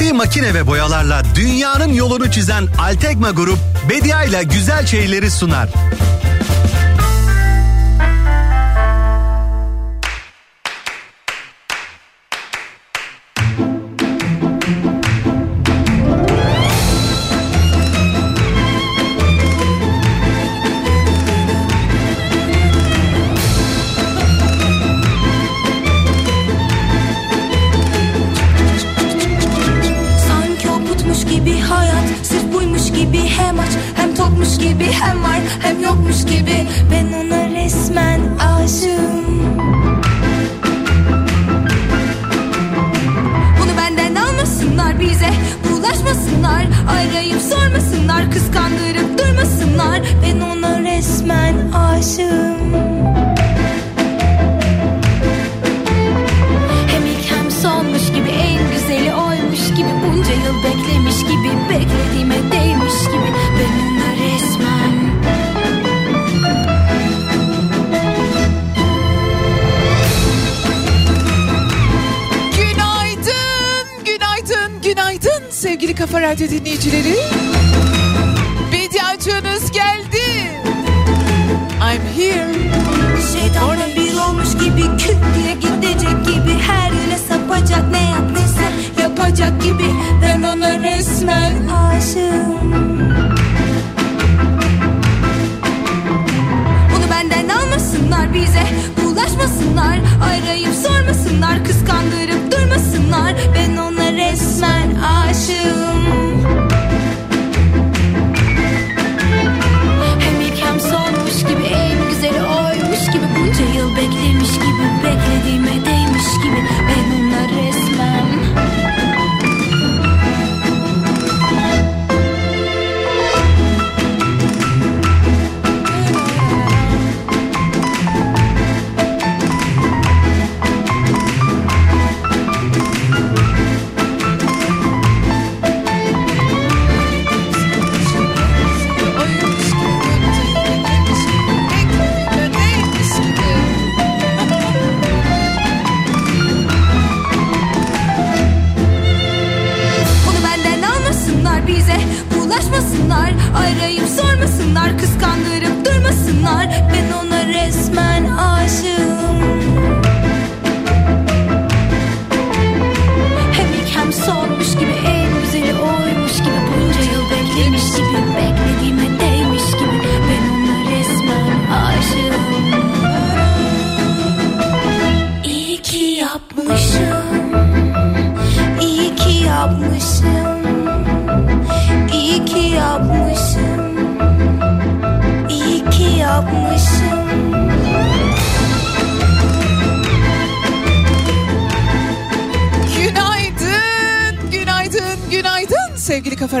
Ürettiği makine ve boyalarla dünyanın yolunu çizen Altekma Grup, Bedia ile güzel şeyleri sunar.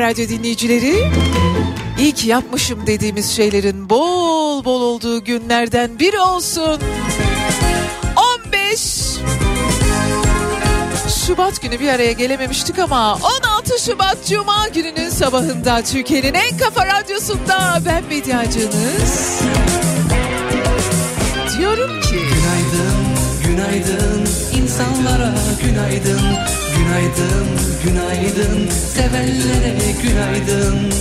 Kafa Radyo dinleyicileri. İyi ki yapmışım dediğimiz şeylerin bol bol olduğu günlerden biri olsun. 15 Şubat günü bir araya gelememiştik ama 16 Şubat Cuma gününün sabahında Türkiye'nin en kafa radyosunda ben medyacınız. Diyorum ki Günaydın, günaydın insanlara günaydın Günaydın, günaydın sevenlere günaydın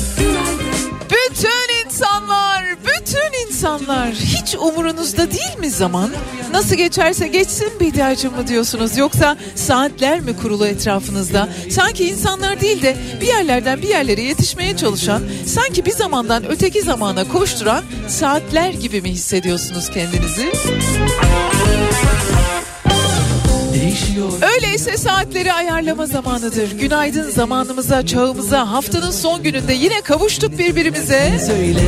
Bütün insanlar, bütün insanlar hiç umurunuzda değil mi zaman? Nasıl geçerse geçsin Bediacım mı diyorsunuz yoksa saatler mi kurulu etrafınızda? Sanki insanlar değil de bir yerlerden bir yerlere yetişmeye çalışan, sanki bir zamandan öteki zamana koşturan saatler gibi mi hissediyorsunuz kendinizi? Değişiyor Öyleyse saatleri ayarlama zamanıdır. Günaydın zamanımıza, çağımıza, haftanın son gününde yine kavuştuk birbirimize. söyle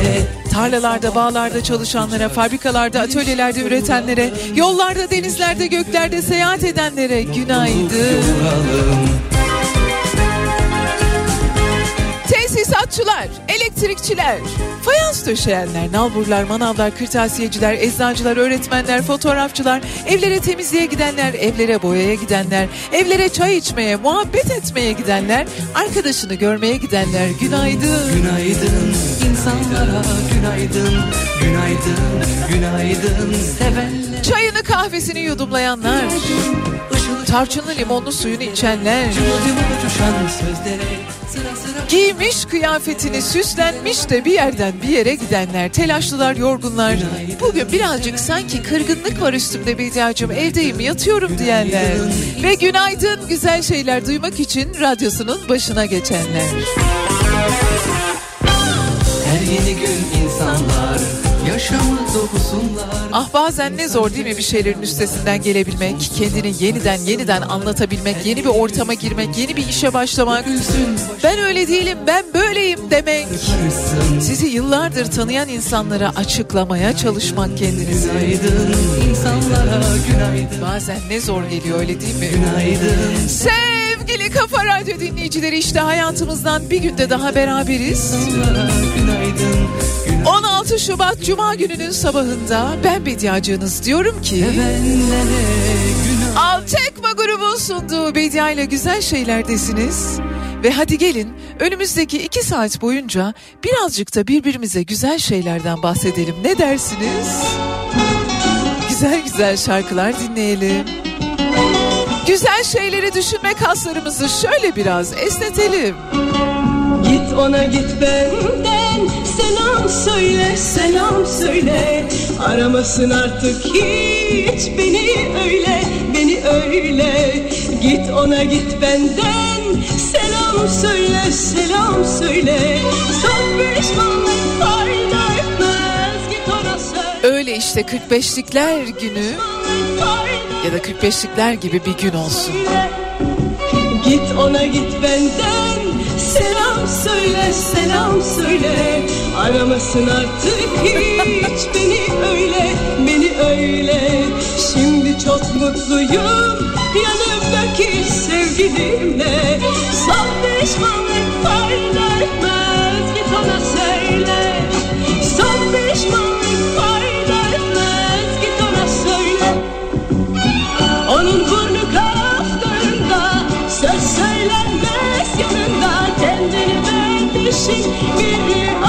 Tarlalarda, bağlarda çalışanlara, fabrikalarda, atölyelerde üretenlere, yollarda, denizlerde, göklerde seyahat edenlere günaydın. Tesisatçılar, elektrikçiler, fayans döşeyenler, nalburlar, manavlar, kırtasiyeciler, eczacılar, öğretmenler, fotoğrafçılar, evlere temizliğe gidenler, evlere boyaya gidenler, evlere çay içmeye, muhabbet etmeye gidenler, arkadaşını görmeye gidenler. Günaydın. Günaydın. İnsanlara günaydın. Günaydın, günaydın. Sevenlere Çayını kahvesini yudumlayanlar, tarçınlı limonlu suyunu içenler, Giymiş kıyafetini süslenmiş de bir yerden bir yere gidenler, telaşlılar, yorgunlar. Bugün birazcık sanki kırgınlık var üstümde Bediacığım evdeyim yatıyorum diyenler. Ve günaydın güzel şeyler duymak için radyosunun başına geçenler. Her yeni gün insanlar Ah bazen ne zor değil mi bir şeylerin üstesinden gelebilmek, kendini yeniden yeniden anlatabilmek, yeni bir ortama girmek, yeni bir işe başlamak. Ben öyle değilim, ben böyleyim demek. Sizi yıllardır tanıyan insanlara açıklamaya çalışmak kendinizi. Bazen ne zor geliyor öyle değil mi? Günaydın Sevgili Kafa Radyo dinleyicileri işte hayatımızdan bir günde daha beraberiz. İnsanlara günaydın 16 Şubat Cuma gününün sabahında ben Bediacığınız diyorum ki... Altekma grubun sunduğu Bedia ile güzel şeylerdesiniz. Ve hadi gelin önümüzdeki iki saat boyunca birazcık da birbirimize güzel şeylerden bahsedelim. Ne dersiniz? Güzel güzel şarkılar dinleyelim. Güzel şeyleri düşünme kaslarımızı şöyle biraz esnetelim. Git ona git benden selam söyle selam söyle. Aramasın artık hiç beni öyle beni öyle. Git ona git benden. Selam söyle selam söyle. Son pişmanlık fayda etmez git ona söyle. Öyle işte 45'likler günü ya da 45'likler gibi bir gün olsun. Git ona git benden. Selam söyle selam söyle. Aramasın artık hiç beni öyle Beni öyle. Şimdi çok mutluyum Yanımdaki sevgilimle. Son pişmanlık fayda etmez Git ona söyle. Son pişmanlık beğenmişin biri Ah!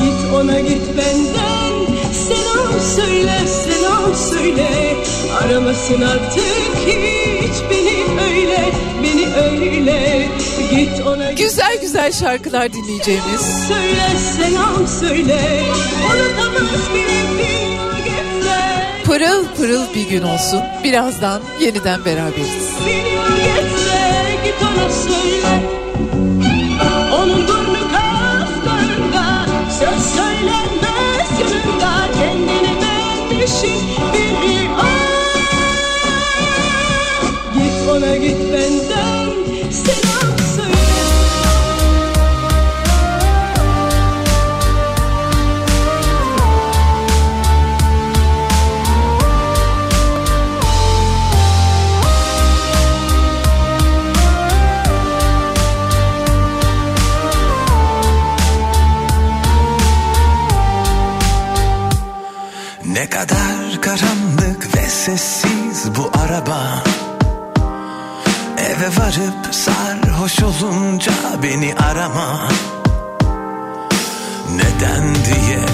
Git ona git benden. Selam söyle selam söyle. Aramasın artık hiç beni öyle Beni öyle. Git ona git Güzel güzel şarkılar dinleyeceğimiz. Söyle selam söyle. Unutamaz bir pırıl pırıl bir gün olsun. Birazdan yeniden beraberiz. Geçse git ona söyle. Söz söylenmez yanında Kendini beğenmişin biri Ah! Git ona git sessiz bu araba. Eve varıp sarhoş olunca beni arama. Neden diye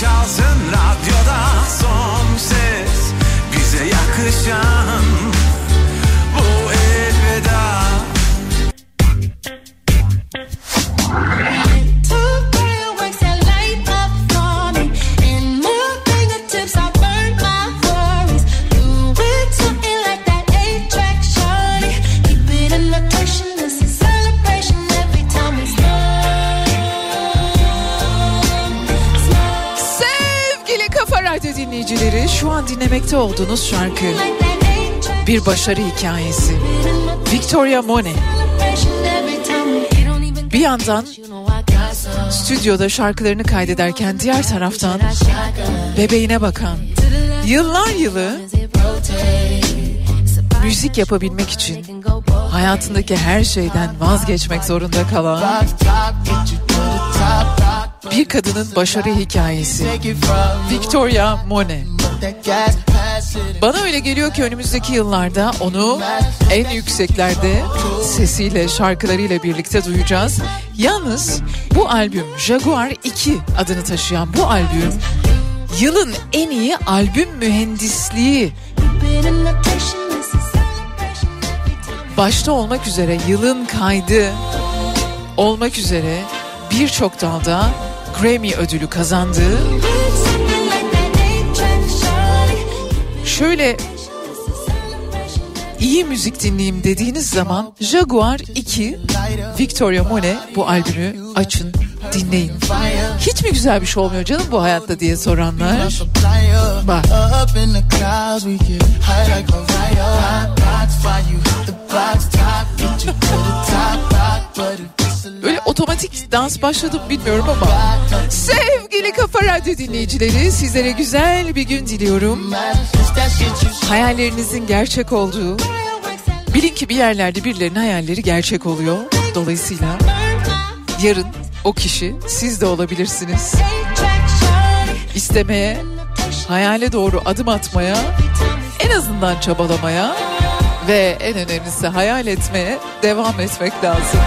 çalsın radyoda son ses. Bize yakışan dinleyicileri şu an dinlemekte olduğunuz şarkı bir başarı hikayesi. Victoria Monet bir yandan stüdyoda şarkılarını kaydederken diğer taraftan bebeğine bakan yıllar yılı müzik yapabilmek için hayatındaki her şeyden vazgeçmek zorunda kalan bir kadının başarı hikayesi. Victoria Monet. Bana öyle geliyor ki önümüzdeki yıllarda onu en yükseklerde sesiyle, şarkılarıyla birlikte duyacağız. Yalnız bu albüm Jaguar 2 adını taşıyan bu albüm yılın en iyi albüm mühendisliği başta olmak üzere yılın kaydı olmak üzere birçok dalda Grammy ödülü kazandığı şöyle iyi müzik dinleyeyim dediğiniz zaman Jaguar 2 Victoria Monet bu albümü açın dinleyin. Hiç mi güzel bir şey olmuyor canım bu hayatta diye soranlar. Bak. Böyle otomatik dans başladım bilmiyorum ama. Sevgili Kafa Radyo dinleyicileri sizlere güzel bir gün diliyorum. Hayallerinizin gerçek olduğu. Bilin ki bir yerlerde birilerinin hayalleri gerçek oluyor. Dolayısıyla yarın o kişi siz de olabilirsiniz. İstemeye, hayale doğru adım atmaya, en azından çabalamaya ve en önemlisi hayal etmeye devam etmek lazım.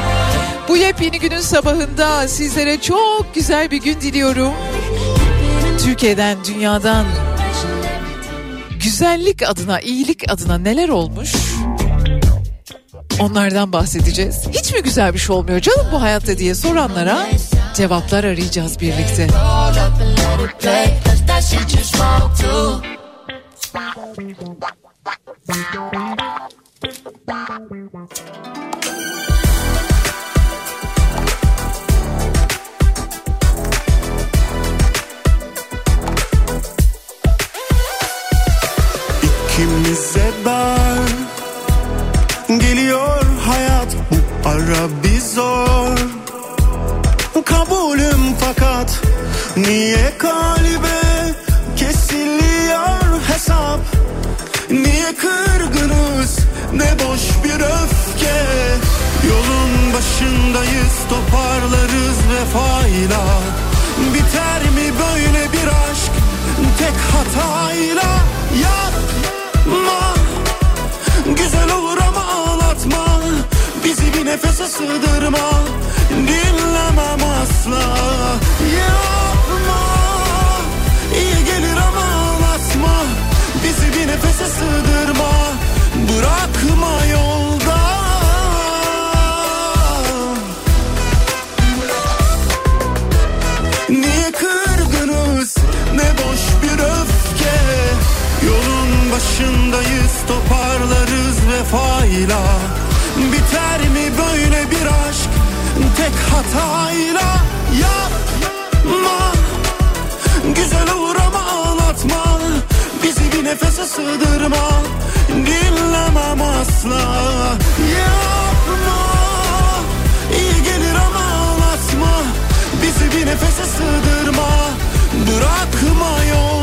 Bu yepyeni günün sabahında sizlere çok güzel bir gün diliyorum. Türkiye'den, dünyadan güzellik adına, iyilik adına neler olmuş? Onlardan bahsedeceğiz. Hiç mi güzel bir şey olmuyor canım bu hayatta diye soranlara cevaplar arayacağız birlikte. İkimize dar Geliyor hayat bu ara bir zor. Kabulüm fakat Niye kalbe kesiliyor hesap? Niye kırgınız ne boş bir öfke? Yolun başındayız toparlarız vefayla. Biter mi böyle bir aşk tek hatayla Yapma. Güzel olur ama ağlatma. Bizi bir nefese sığdırma. Dinlemem asla. Yapma. İyi gelir ama ağlatma. Bizi bir nefese sığdırma. Bırakma yol. Başındayız toparlarız vefayla. Biter mi böyle bir aşk? Tek hatayla. Yapma. Güzel olur ama ağlatma. Bizi bir nefese sığdırma. Dinlemem asla. Yapma. İyi gelir ama ağlatma. Bizi bir nefese sığdırma. Bırakma yolda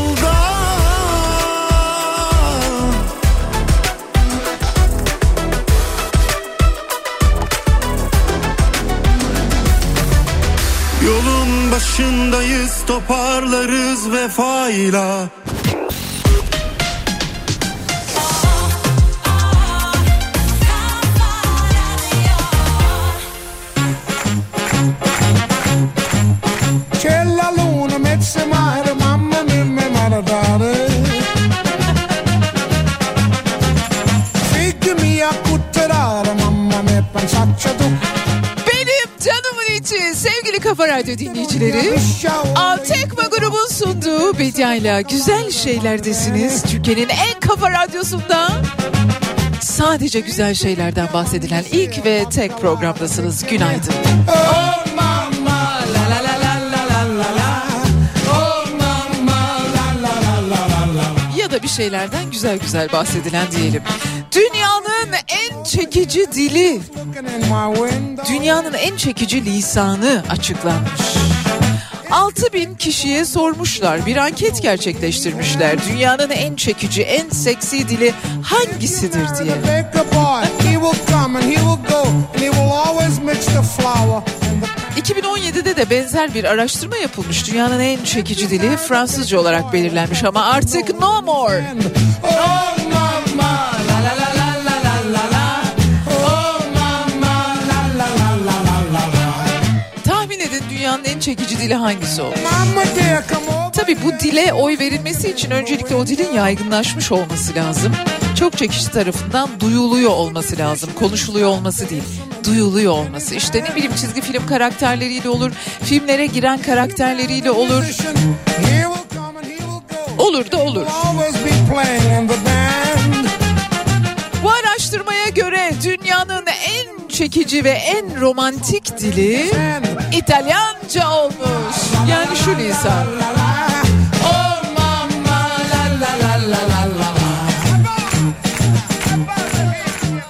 başındayız toparlarız vefayla Radyo dinleyicileri. Avtekma grubun sunduğu Bediayla güzel şeylerdesiniz. Türkiye'nin en kafa radyosunda sadece güzel şeylerden bahsedilen ilk ve tek programdasınız. Günaydın. Oh mama, bir şeylerden güzel güzel bahsedilen diyelim. Dünyanın en çekici dili, dünyanın en çekici lisanı açıklanmış. 6 bin kişiye sormuşlar, bir anket gerçekleştirmişler. Dünyanın en çekici, en seksi dili hangisidir diye. 2017'de de benzer bir araştırma yapılmış. Dünyanın en çekici dili Fransızca olarak belirlenmiş ama artık no more. No more. En çekici dili hangisi olur? Tabii bu dile oy verilmesi için öncelikle o dilin yaygınlaşmış olması lazım. Çokça kişi tarafından duyuluyor olması lazım. Konuşuluyor olması değil. Duyuluyor olması. İşte ne bileyim çizgi film karakterleriyle olur. Filmlere giren karakterleriyle olur. Olur da olur. Çekici ve en romantik dili İtalyanca olmuş. Yani şu lisan.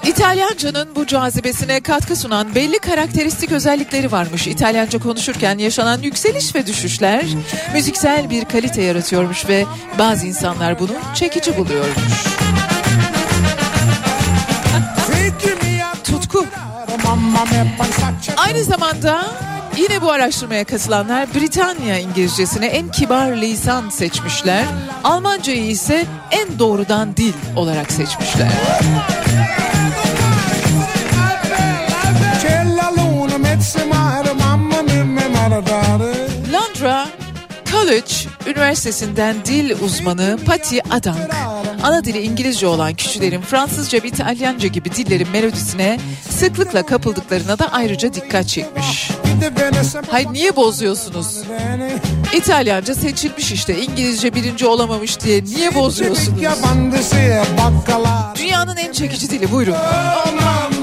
İtalyanca'nın bu cazibesine katkı sunan belli karakteristik özellikleri varmış. İtalyanca konuşurken yaşanan yükseliş ve düşüşler müziksel bir kalite yaratıyormuş ve bazı insanlar bunu çekici buluyormuş. Aynı zamanda yine bu araştırmaya katılanlar Britanya İngilizcesine en kibar lisan seçmişler. Almancayı ise en doğrudan dil olarak seçmişler. College Üniversitesi'nden dil uzmanı Patty Adank, ana dili İngilizce olan kişilerin Fransızca ve İtalyanca gibi dillerin melodisine sıklıkla kapıldıklarına da ayrıca dikkat çekmiş. Bir de venese Hay niye bozuyorsunuz? İtalyanca seçilmiş işte İngilizce birinci olamamış diye niye bozuyorsunuz? Dünyanın en çekici dili buyurun. Oh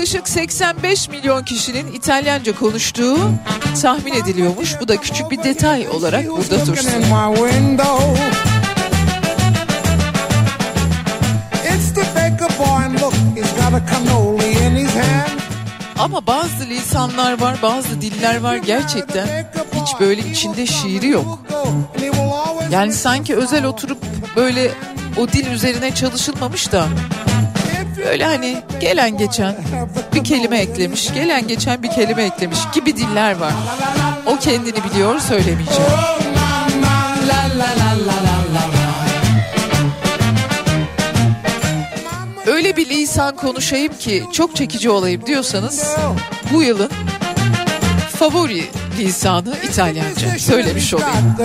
yaklaşık 85 milyon kişinin İtalyanca konuştuğu tahmin ediliyormuş. Bu da küçük bir detay olarak burada dursun. Ama bazı lisanlar var, bazı diller var gerçekten hiç böyle içinde şiiri yok. Yani sanki özel oturup böyle o dil üzerine çalışılmamış da böyle hani gelen geçen bir kelime eklemiş, gelen geçen bir kelime eklemiş gibi diller var. O kendini biliyor söylemeyeceğim. Öyle bir lisan konuşayım ki çok çekici olayım diyorsanız bu yılın favori lisanı İtalyanca söylemiş olayım.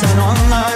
Sen onları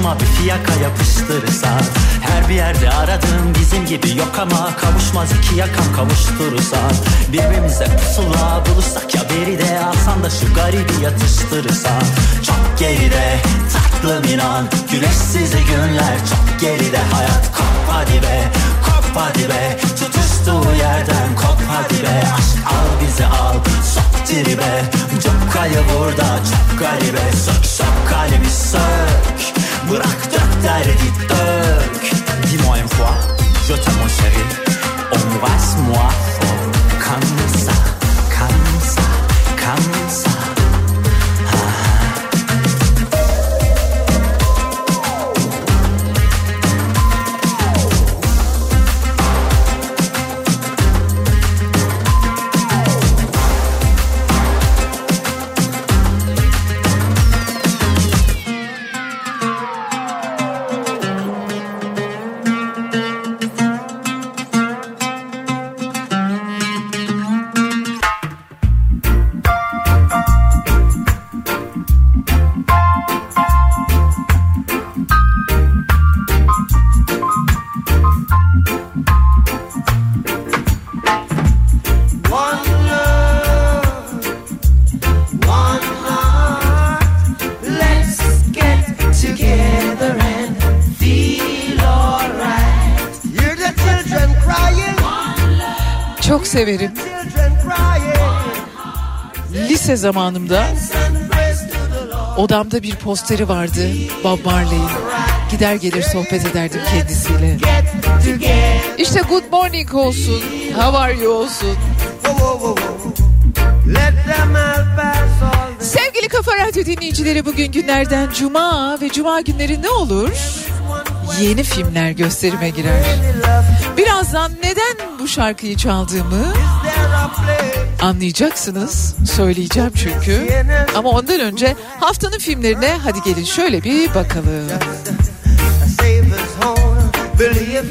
kaka Aşkıma bir fiyaka yapıştırırsan Her bir yerde aradığım bizim gibi yok ama Kavuşmaz iki yakam kavuşturursan Birbirimize pusula bulursak ya beri de Alsan da şu garibi yatıştırırsan Çok geride tatlım inan Güneşsiz günler çok geride Hayat kop hadi be kop hadi be Tutuştuğu yerden kop hadi be Aşk al bizi al sok tribe Çok kayı burada çok garibe Sök sök kalbi sök Bırak derdi dök Dis-moi une fois je t'aime mon chéri. Embrasse-moi fort. Comme ça, comme ça, comme ça severim. Lise zamanımda odamda bir posteri vardı Bob Marley'in. Gider gelir sohbet ederdim kendisiyle. İşte good morning olsun, how are you olsun. Sevgili Kafa Radyo dinleyicileri bugün günlerden cuma ve cuma günleri ne olur? Yeni filmler gösterime girer. Birazdan neden şarkıyı çaldığımı anlayacaksınız. Söyleyeceğim çünkü. Ama ondan önce haftanın filmlerine hadi gelin şöyle bir bakalım. a Savior's home. Believe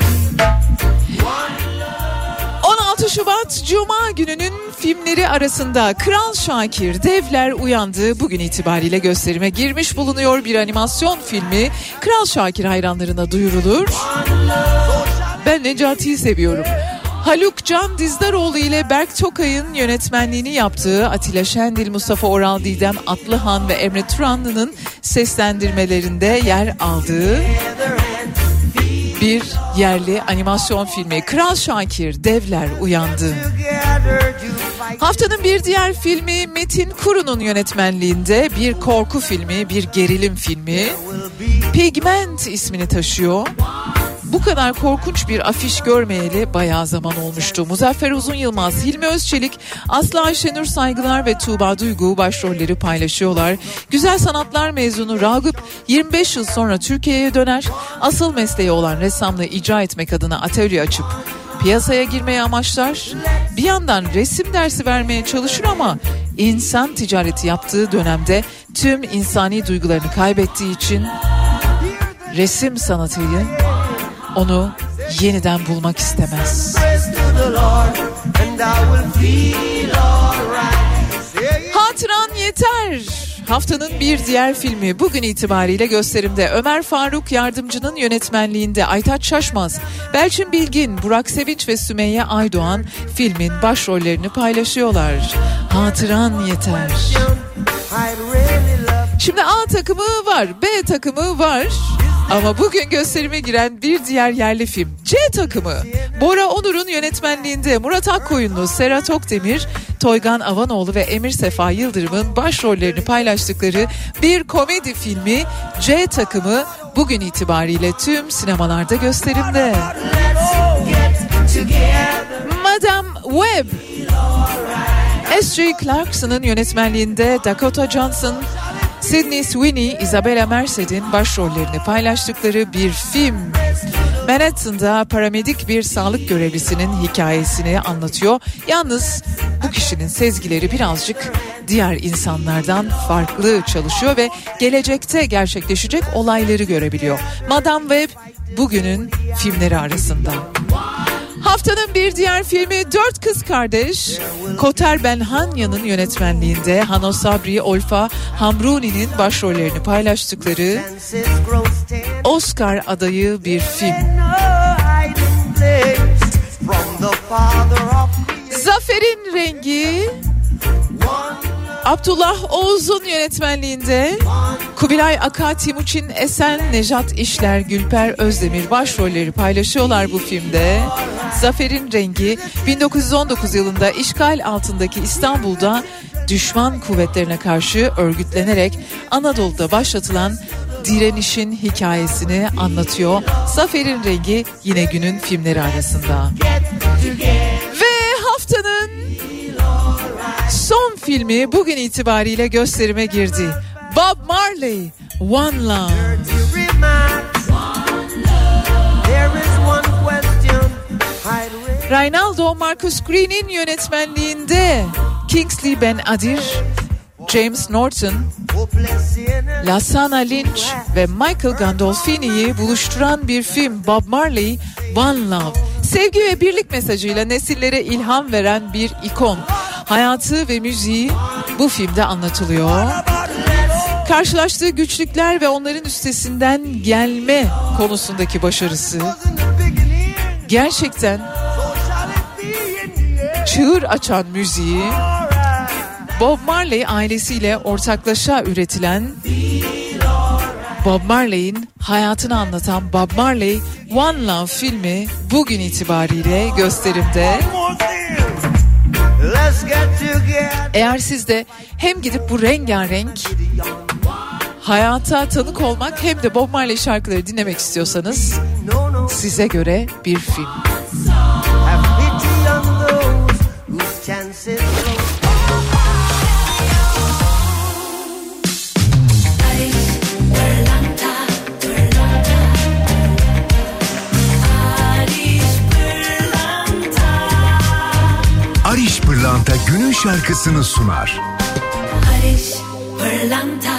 16 Şubat Cuma gününün filmleri arasında Kral Şakir Devler Uyandı bugün itibariyle gösterime girmiş bulunuyor bir animasyon filmi. Kral Şakir hayranlarına duyurulur. Ben Necati'yi seviyorum. Haluk Can Dizdaroğlu ile Berk Tokay'ın yönetmenliğini yaptığı Atilla Şendil, Mustafa Oral Didem Atlıhan ve Emre Turanlı'nın seslendirmelerinde yer aldığı bir yerli animasyon filmi Kral Şakir Devler Uyandı. Haftanın bir diğer filmi Metin Kuru'nun yönetmenliğinde bir korku filmi, bir gerilim filmi. Pigment ismini taşıyor. Bu kadar korkunç bir afiş görmeyeli bayağı zaman olmuştu. Muzaffer Uzun Yılmaz, Hilmi Özçelik, Aslı Ayşenur Saygılar ve Tuğba Duygu başrolleri paylaşıyorlar. Güzel sanatlar mezunu Ragıp 25 yıl sonra Türkiye'ye döner. Asıl mesleği olan ressamlığı icra etmek adına atölye açıp piyasaya girmeyi amaçlar. Bir yandan resim dersi vermeye çalışır ama insan ticareti yaptığı dönemde tüm insani duygularını kaybettiği için resim sanatıyla onu yeniden bulmak istemez. Hatıran yeter. Haftanın bir diğer filmi bugün itibariyle gösterimde Ömer Faruk Yardımcı'nın yönetmenliğinde Aytaç Şaşmaz, Belçin Bilgin, Burak Sevinç ve Sümeyye Aydoğan filmin başrollerini paylaşıyorlar. Hatıran yeter. Şimdi A takımı var, B takımı var. Ama bugün gösterime giren bir diğer yerli film C takımı. Bora Onur'un yönetmenliğinde Murat Akkoyunlu, Serhat Okdemir, Toygan Avanoğlu ve Emir Sefa Yıldırım'ın başrollerini paylaştıkları bir komedi filmi C takımı bugün itibariyle tüm sinemalarda gösterimde. Madame Web S.J. Clarkson'ın yönetmenliğinde Dakota Johnson, Sydney Sweeney, Isabella Merced'in başrollerini paylaştıkları bir film. Manhattan'da paramedik bir sağlık görevlisinin hikayesini anlatıyor. Yalnız bu kişinin sezgileri birazcık diğer insanlardan farklı çalışıyor ve gelecekte gerçekleşecek olayları görebiliyor. Madame Web bugünün filmleri arasında. Haftanın bir diğer filmi Dört Kız Kardeş. Koter Benhanya'nın yönetmenliğinde Hano Sabri, Olfa Hamruni'nin başrollerini paylaştıkları Oscar adayı bir film. Zafer'in rengi Abdullah Oğuz'un yönetmenliğinde Kubilay Aka, Timuçin Esen, Nejat İşler, Gülper Özdemir başrolleri paylaşıyorlar bu filmde. Zafer'in rengi 1919 yılında işgal altındaki İstanbul'da düşman kuvvetlerine karşı örgütlenerek Anadolu'da başlatılan direnişin hikayesini anlatıyor. Zafer'in rengi yine günün filmleri arasında. Ve haftanın filmi bugün itibariyle gösterime girdi. Bob Marley, One Love. Reynaldo Marcus Green'in yönetmenliğinde Kingsley Ben Adir, James Norton, Lasana Lynch ve Michael Gandolfini'yi buluşturan bir film Bob Marley One Love. Sevgi ve birlik mesajıyla nesillere ilham veren bir ikon. Hayatı ve müziği bu filmde anlatılıyor. Karşılaştığı güçlükler ve onların üstesinden gelme konusundaki başarısı gerçekten çığır açan müziği Bob Marley ailesiyle ortaklaşa üretilen Bob Marley'in hayatını anlatan Bob Marley One Love filmi bugün itibariyle gösterimde. Eğer siz de hem gidip bu rengarenk hayata tanık olmak hem de Bob Marley şarkıları dinlemek istiyorsanız size göre bir film. Pırlanta günün şarkısını sunar. Barış Pırlanta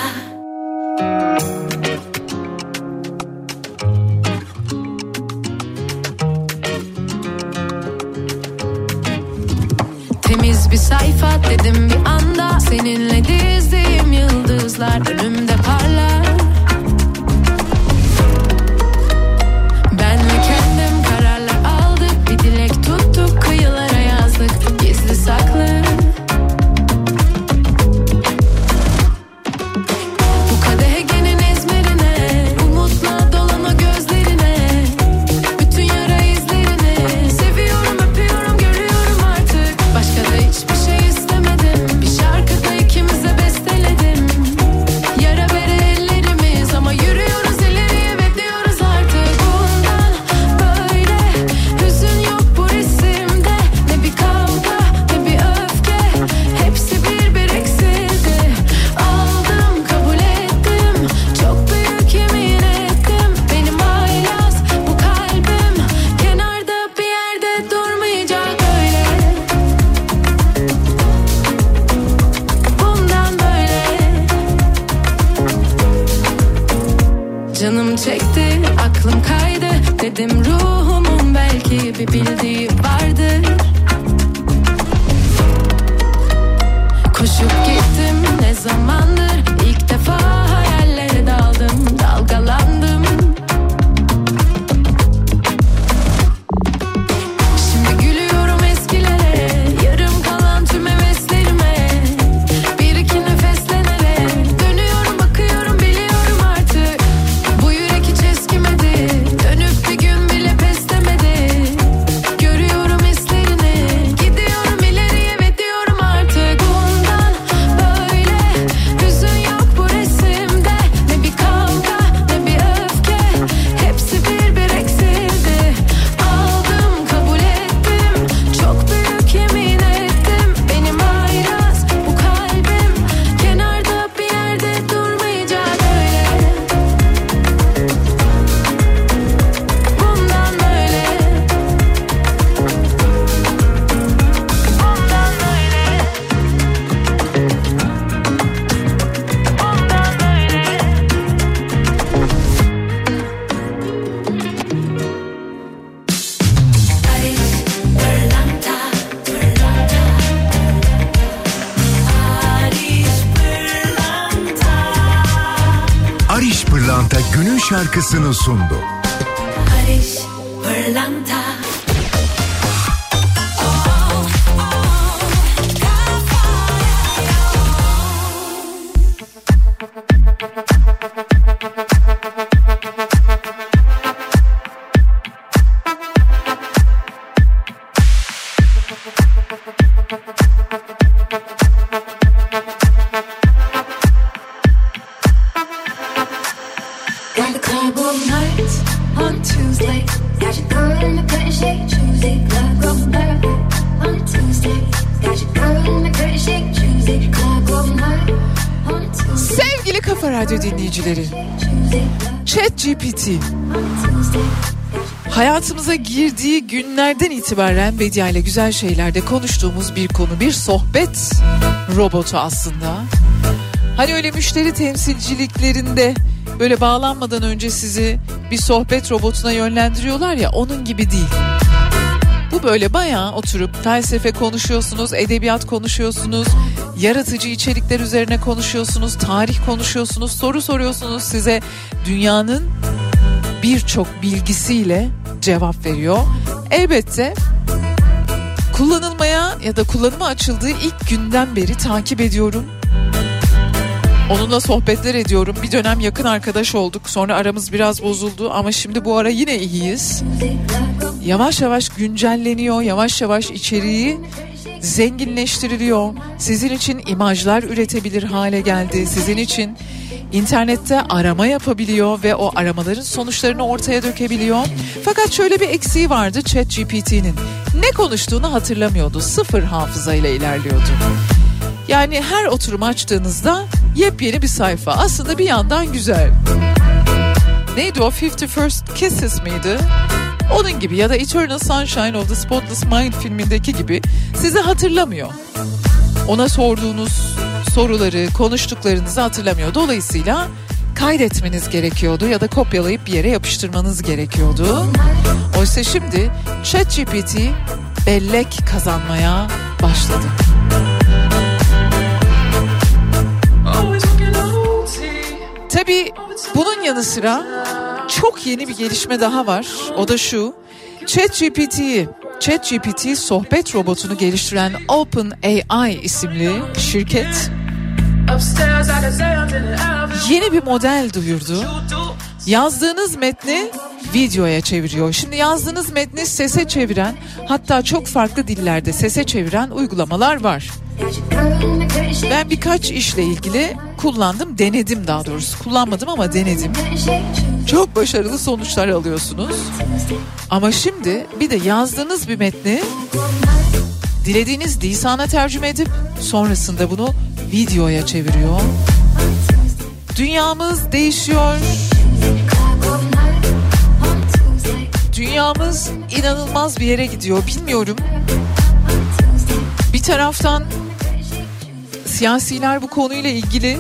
şarkısını itibaren Bedia ile güzel şeylerde konuştuğumuz bir konu, bir sohbet robotu aslında. Hani öyle müşteri temsilciliklerinde böyle bağlanmadan önce sizi bir sohbet robotuna yönlendiriyorlar ya onun gibi değil. Bu böyle bayağı oturup felsefe konuşuyorsunuz, edebiyat konuşuyorsunuz, yaratıcı içerikler üzerine konuşuyorsunuz, tarih konuşuyorsunuz, soru soruyorsunuz size dünyanın birçok bilgisiyle cevap veriyor. Elbette kullanılmaya ya da kullanıma açıldığı ilk günden beri takip ediyorum. Onunla sohbetler ediyorum. Bir dönem yakın arkadaş olduk. Sonra aramız biraz bozuldu ama şimdi bu ara yine iyiyiz. Yavaş yavaş güncelleniyor. Yavaş yavaş içeriği zenginleştiriliyor. Sizin için imajlar üretebilir hale geldi. Sizin için internette arama yapabiliyor ve o aramaların sonuçlarını ortaya dökebiliyor. Fakat şöyle bir eksiği vardı ChatGPT'nin. Ne konuştuğunu hatırlamıyordu. Sıfır hafızayla ilerliyordu. Yani her oturum açtığınızda yepyeni bir sayfa. Aslında bir yandan güzel. Neydi o 50 First Kisses miydi? Onun gibi ya da Eternal Sunshine of the Spotless Mind filmindeki gibi sizi hatırlamıyor. Ona sorduğunuz soruları, konuştuklarınızı hatırlamıyor. Dolayısıyla kaydetmeniz gerekiyordu ya da kopyalayıp bir yere yapıştırmanız gerekiyordu. Oysa şimdi ChatGPT bellek kazanmaya başladı. Tabii bunun yanı sıra çok yeni bir gelişme daha var. O da şu. ChatGPT'yi ChatGPT sohbet robotunu geliştiren OpenAI isimli şirket yeni bir model duyurdu. Yazdığınız metni videoya çeviriyor. Şimdi yazdığınız metni sese çeviren hatta çok farklı dillerde sese çeviren uygulamalar var. Ben birkaç işle ilgili kullandım, denedim daha doğrusu. Kullanmadım ama denedim. Çok başarılı sonuçlar alıyorsunuz. Ama şimdi bir de yazdığınız bir metni dilediğiniz lisana tercüme edip sonrasında bunu videoya çeviriyor. Dünyamız değişiyor. Dünyamız inanılmaz bir yere gidiyor. Bilmiyorum. Bir taraftan siyasiler bu konuyla ilgili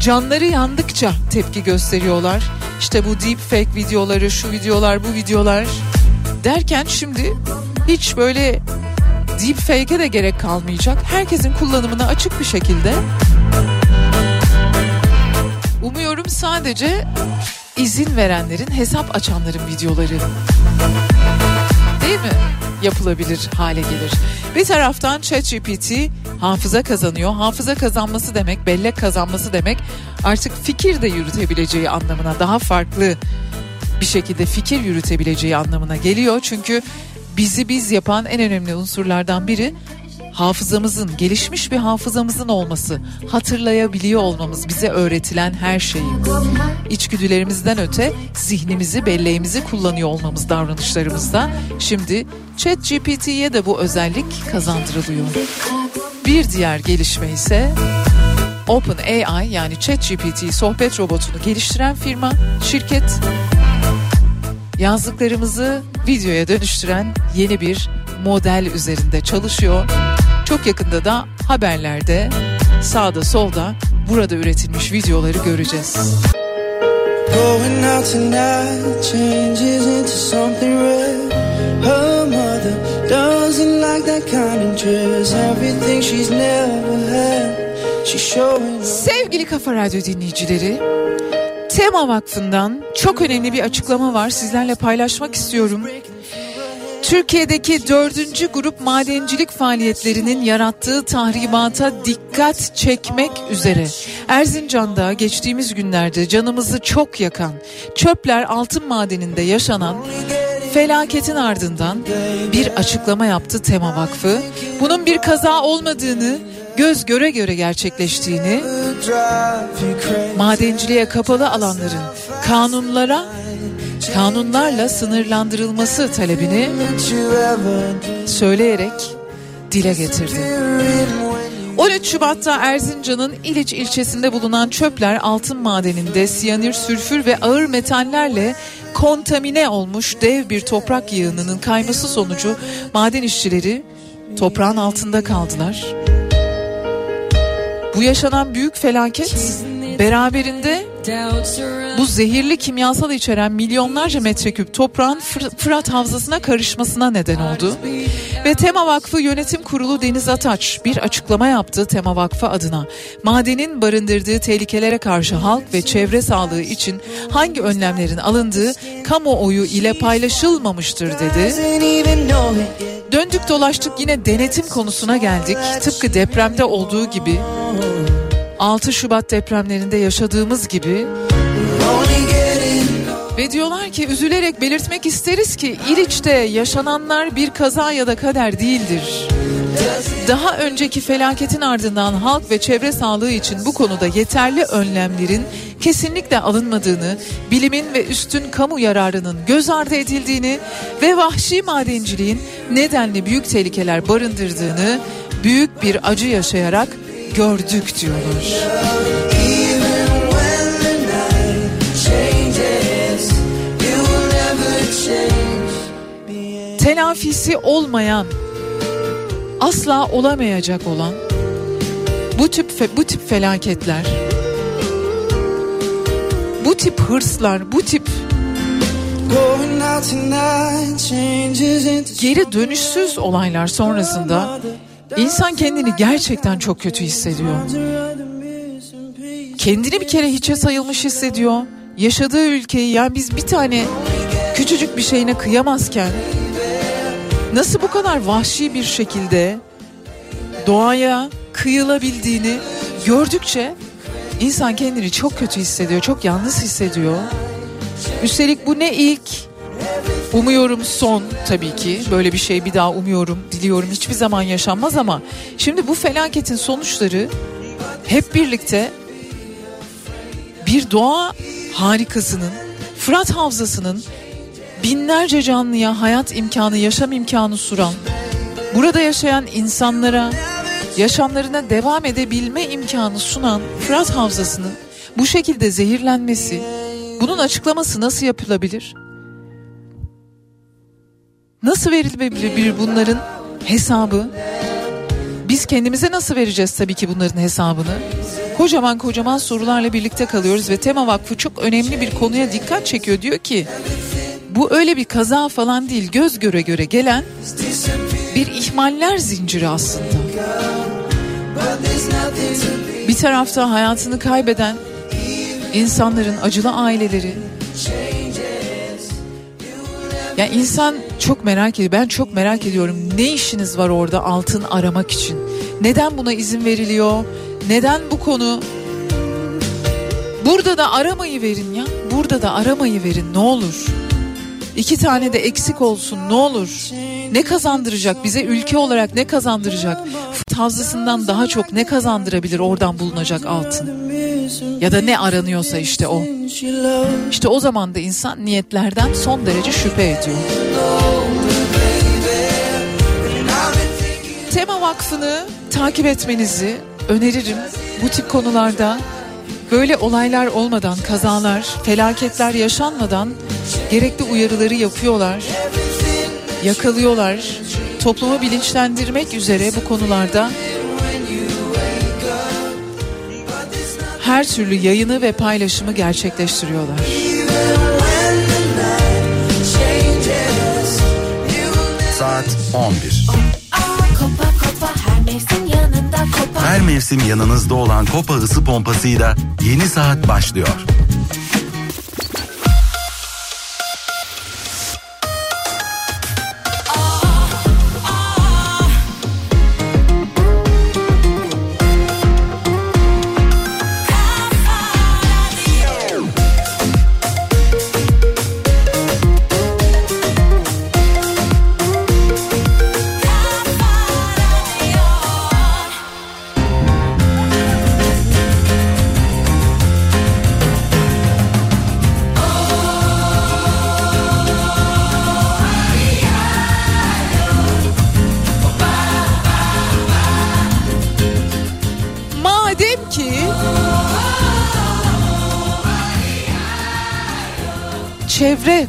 canları yandıkça tepki gösteriyorlar. İşte bu deep fake videoları, şu videolar, bu videolar derken şimdi hiç böyle deep fake'e de gerek kalmayacak. Herkesin kullanımına açık bir şekilde. Umuyorum sadece izin verenlerin, hesap açanların videoları değil mi? Yapılabilir hale gelir. Bir taraftan ChatGPT hafıza kazanıyor. Hafıza kazanması demek, bellek kazanması demek artık fikir de yürütebileceği anlamına daha farklı bir şekilde fikir yürütebileceği anlamına geliyor. Çünkü bizi biz yapan en önemli unsurlardan biri hafızamızın, gelişmiş bir hafızamızın olması, hatırlayabiliyor olmamız, bize öğretilen her şeyi. İçgüdülerimizden öte zihnimizi, belleğimizi kullanıyor olmamız davranışlarımızda. Şimdi ChatGPT'ye de bu özellik kazandırılıyor. Bir diğer gelişme ise OpenAI yani ChatGPT sohbet robotunu geliştiren firma, şirket yazdıklarımızı videoya dönüştüren yeni bir model üzerinde çalışıyor. Çok yakında da haberlerde sağda solda burada üretilmiş videoları göreceğiz. Going out tonight changes into something real. Her mother doesn't like that kind of dress. Everything she's never had. She's showing Sevgili Kafa Radyo dinleyicileri, Tema Vakfı'ndan çok önemli bir açıklama var. Sizlerle paylaşmak istiyorum. Türkiye'deki dördüncü grup madencilik faaliyetlerinin yarattığı tahribata dikkat çekmek üzere Erzincan'da geçtiğimiz günlerde canımızı çok yakan çöpler altın madeninde yaşanan felaketin ardından bir açıklama yaptı Tema Vakfı. Bunun bir kaza olmadığını, göz göre göre gerçekleştiğini, madenciliğe kapalı alanların kanunlara kanunlarla sınırlandırılması talebini söyleyerek dile getirdi. 13 Şubat'ta Erzincan'ın İliç ilçesinde bulunan çöpler altın madeninde siyanür, sülfür ve ağır metallerle kontamine olmuş dev bir toprak yığınının kayması sonucu maden işçileri toprağın altında kaldılar. Bu yaşanan büyük felaket beraberinde bu zehirli kimyasal içeren milyonlarca metreküp toprağın Fır- Fırat Havzası'na karışmasına neden oldu. Ve Tema Vakfı Yönetim Kurulu Deniz Ataç bir açıklama yaptı Tema Vakfı adına. Madenin barındırdığı tehlikelere karşı halk ve çevre sağlığı için hangi önlemlerin alındığı kamuoyu ile paylaşılmamıştır dedi. Döndük dolaştık yine denetim konusuna geldik. Tıpkı depremde olduğu gibi 6 Şubat depremlerinde yaşadığımız gibi ve diyorlar ki üzülerek belirtmek isteriz ki İliç'te yaşananlar bir kaza ya da kader değildir. Daha önceki felaketin ardından halk ve çevre sağlığı için bu konuda yeterli önlemlerin kesinlikle alınmadığını, bilimin ve üstün kamu yararının göz ardı edildiğini ve vahşi madenciliğin nedenli büyük tehlikeler barındırdığını büyük bir acı yaşayarak gördük diyorlar. telafisi olmayan, asla olamayacak olan bu tip bu tip felaketler, bu tip hırslar, bu tip geri dönüşsüz olaylar sonrasında insan kendini gerçekten çok kötü hissediyor. Kendini bir kere hiçe sayılmış hissediyor. Yaşadığı ülkeyi yani biz bir tane küçücük bir şeyine kıyamazken nasıl bu kadar vahşi bir şekilde doğaya kıyılabildiğini gördükçe insan kendini çok kötü hissediyor, çok yalnız hissediyor. Üstelik bu ne ilk Umuyorum son tabii ki böyle bir şey bir daha umuyorum diliyorum hiçbir zaman yaşanmaz ama şimdi bu felaketin sonuçları hep birlikte bir doğa harikasının Fırat Havzası'nın binlerce canlıya hayat imkanı yaşam imkanı sunan burada yaşayan insanlara yaşamlarına devam edebilme imkanı sunan Fırat Havzası'nın bu şekilde zehirlenmesi bunun açıklaması nasıl yapılabilir? Nasıl verilebilir bunların hesabı? Biz kendimize nasıl vereceğiz tabii ki bunların hesabını? Kocaman kocaman sorularla birlikte kalıyoruz ve Tema Vakfı çok önemli bir konuya dikkat çekiyor. Diyor ki bu öyle bir kaza falan değil göz göre göre gelen bir ihmaller zinciri aslında. Bir tarafta hayatını kaybeden insanların acılı aileleri. Ya insan çok merak ediyor. Ben çok merak ediyorum. Ne işiniz var orada altın aramak için? Neden buna izin veriliyor? Neden bu konu Burada da aramayı verin ya. Burada da aramayı verin ne olur. İki tane de eksik olsun ne olur. Ne kazandıracak bize ülke olarak ne kazandıracak? Fazlasından daha çok ne kazandırabilir oradan bulunacak altın? Ya da ne aranıyorsa işte o. İşte o zaman da insan niyetlerden son derece şüphe ediyor. Tema Vakfı'nı takip etmenizi öneririm. Bu tip konularda böyle olaylar olmadan, kazalar, felaketler yaşanmadan gerekli uyarıları yapıyorlar. Yakalıyorlar. Toplumu bilinçlendirmek üzere bu konularda her türlü yayını ve paylaşımı gerçekleştiriyorlar. Saat 11. Kopa kopa her mevsim yanında kopa. Her mevsim yanınızda olan Kopa ısı pompasıyla yeni saat başlıyor.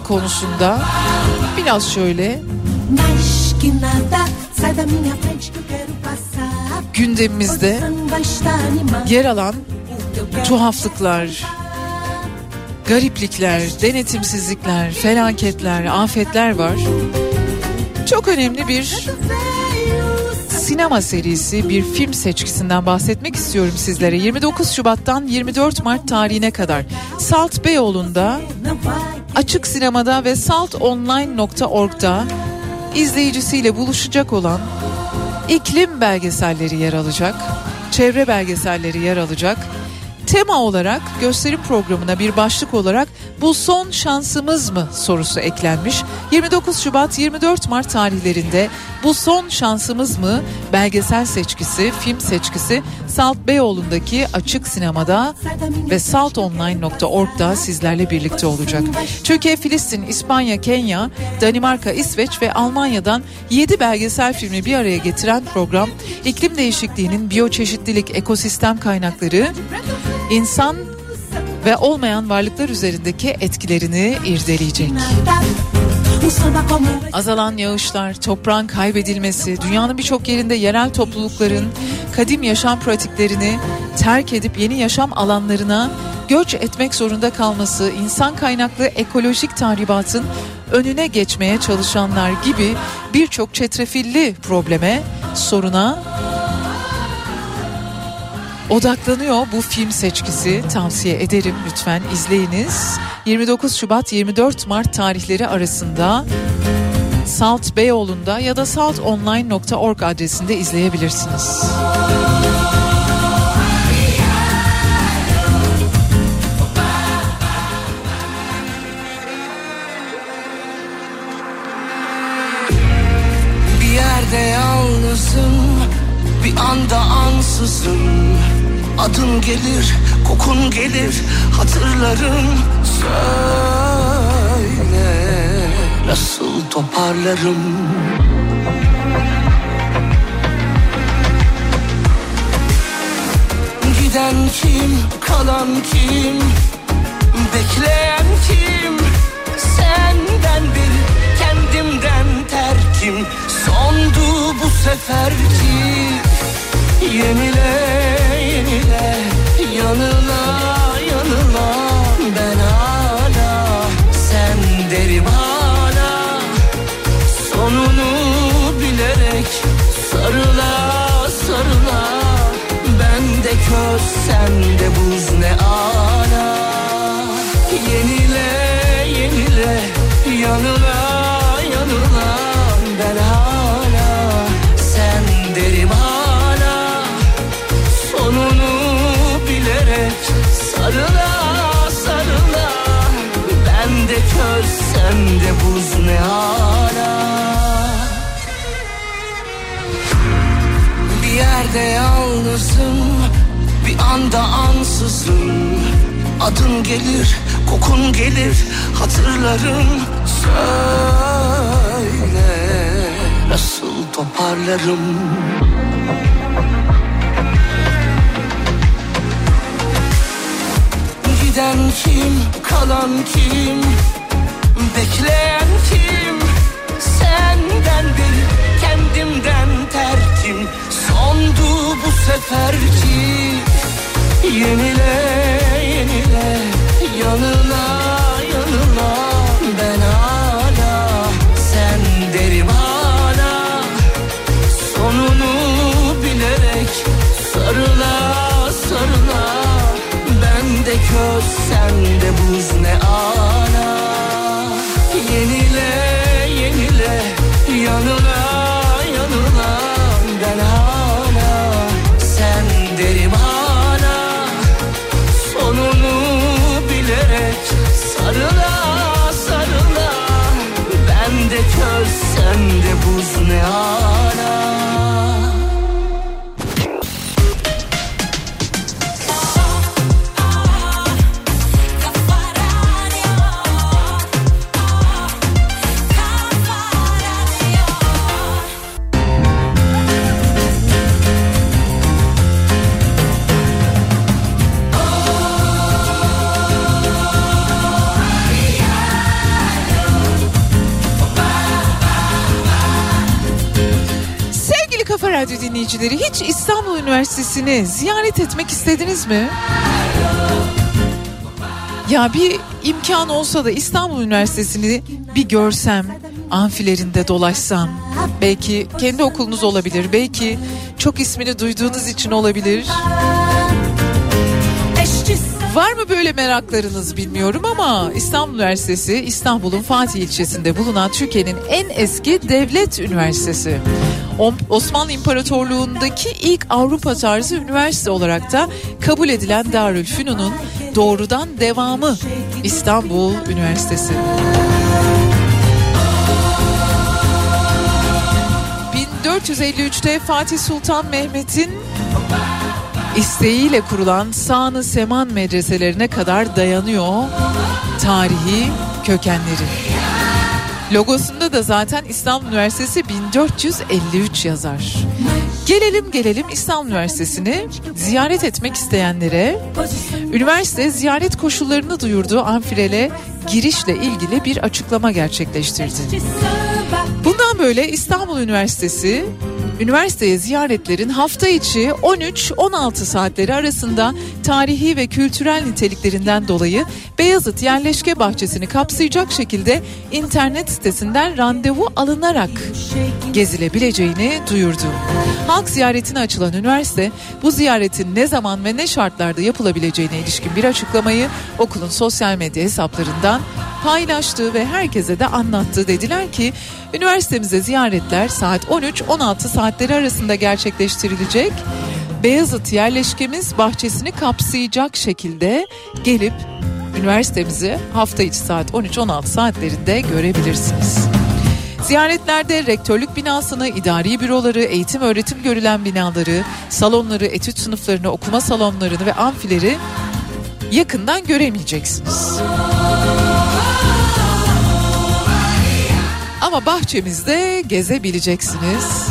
Konusunda biraz şöyle gündemimizde yer alan tuhaflıklar, gariplikler, denetimsizlikler, felaketler, afetler var. Çok önemli bir sinema serisi, bir film seçkisinden bahsetmek istiyorum sizlere. 29 Şubat'tan 24 Mart tarihine kadar Salt Beyoğlu'nda Açık Sinema'da ve saltonline.org'da izleyicisiyle buluşacak olan iklim belgeselleri yer alacak, çevre belgeselleri yer alacak. Tema olarak gösterim programına bir başlık olarak bu son şansımız mı sorusu eklenmiş. 29 Şubat 24 Mart tarihlerinde bu son şansımız mı belgesel seçkisi, film seçkisi Salt Beyoğlu'ndaki açık sinemada ve saltonline.org'da sizlerle birlikte olacak. Türkiye, Filistin, İspanya, Kenya, Danimarka, İsveç ve Almanya'dan 7 belgesel filmi bir araya getiren program iklim değişikliğinin biyoçeşitlilik, ekosistem kaynakları, insan ve olmayan varlıklar üzerindeki etkilerini irdeleyecek. Azalan yağışlar, toprağın kaybedilmesi, dünyanın birçok yerinde yerel toplulukların kadim yaşam pratiklerini terk edip yeni yaşam alanlarına göç etmek zorunda kalması, insan kaynaklı ekolojik tahribatın önüne geçmeye çalışanlar gibi birçok çetrefilli probleme, soruna odaklanıyor bu film seçkisi. Tavsiye ederim lütfen izleyiniz. 29 Şubat 24 Mart tarihleri arasında Salt Beyoğlu'nda ya da saltonline.org adresinde izleyebilirsiniz. Bir yerde yalnızım Bir anda ansızın Adın gelir, kokun gelir Hatırlarım. Söyle Nasıl toparlarım? Giden kim, kalan kim? Bekleyen kim? Senden bir kendimden terkim. Sondu bu seferki Yenile, yenile, Yanıla yanıla. Ben hala sen derim hala Sonunu bilerek sarıla sarıla. Ben de köz sen de buz ne ala. Yenile yenile yanıla Yerde yalnızım. Bir anda ansızın Adın gelir kokun gelir hatırlarım. Söyle nasıl toparlarım? Giden kim, kalan kim, bekleyen kim? Senden bir kendimden terkim Sondu bu seferki. Yenile yenile yanına yanına. Ben hala sen derim hala Sonunu bilerek sarıla sarıla. Ben de köz sen de buz ne ala Yenile yenile yanına Üniversitesi'ni ziyaret etmek istediniz mi? Ya bir imkan olsa da İstanbul Üniversitesi'ni bir görsem, amfilerinde dolaşsam, belki kendi okulunuz olabilir, belki çok ismini duyduğunuz için olabilir. Var mı böyle meraklarınız bilmiyorum ama İstanbul Üniversitesi İstanbul'un Fatih ilçesinde bulunan Türkiye'nin en eski devlet üniversitesi. Osmanlı İmparatorluğu'ndaki ilk Avrupa tarzı üniversite olarak da kabul edilen Darülfünun'un doğrudan devamı İstanbul Üniversitesi. 1453'te Fatih Sultan Mehmet'in isteğiyle kurulan Sağ-ı Seman medreselerine kadar dayanıyor tarihi kökenleri. Logosunda da zaten İstanbul Üniversitesi 1453 yazar. Gelelim gelelim İstanbul Üniversitesi'ni ziyaret etmek isteyenlere üniversite ziyaret koşullarını duyurduğu amfilele girişle ilgili bir açıklama gerçekleştirdi. Bundan böyle İstanbul Üniversitesi üniversiteye ziyaretlerin hafta içi 13-16 saatleri arasında tarihi ve kültürel niteliklerinden dolayı Beyazıt Yerleşke Bahçesi'ni kapsayacak şekilde internet sitesinden randevu alınarak gezilebileceğini duyurdu. Halk ziyaretine açılan üniversite bu ziyaretin ne zaman ve ne şartlarda yapılabileceğine ilişkin bir açıklamayı okulun sosyal medya hesaplarından paylaştığı ve herkese de anlattı. Dediler ki üniversitemize ziyaretler saat 13-16 saatleri arasında gerçekleştirilecek. Beyazıt yerleşkemiz bahçesini kapsayacak şekilde gelip üniversitemizi hafta içi saat 13-16 saatlerinde görebilirsiniz. Ziyaretlerde rektörlük binasını, idari büroları, eğitim öğretim görülen binaları, salonları, etüt sınıflarını, okuma salonlarını ve amfileri yakından göremeyeceksiniz. Ama bahçemizde gezebileceksiniz.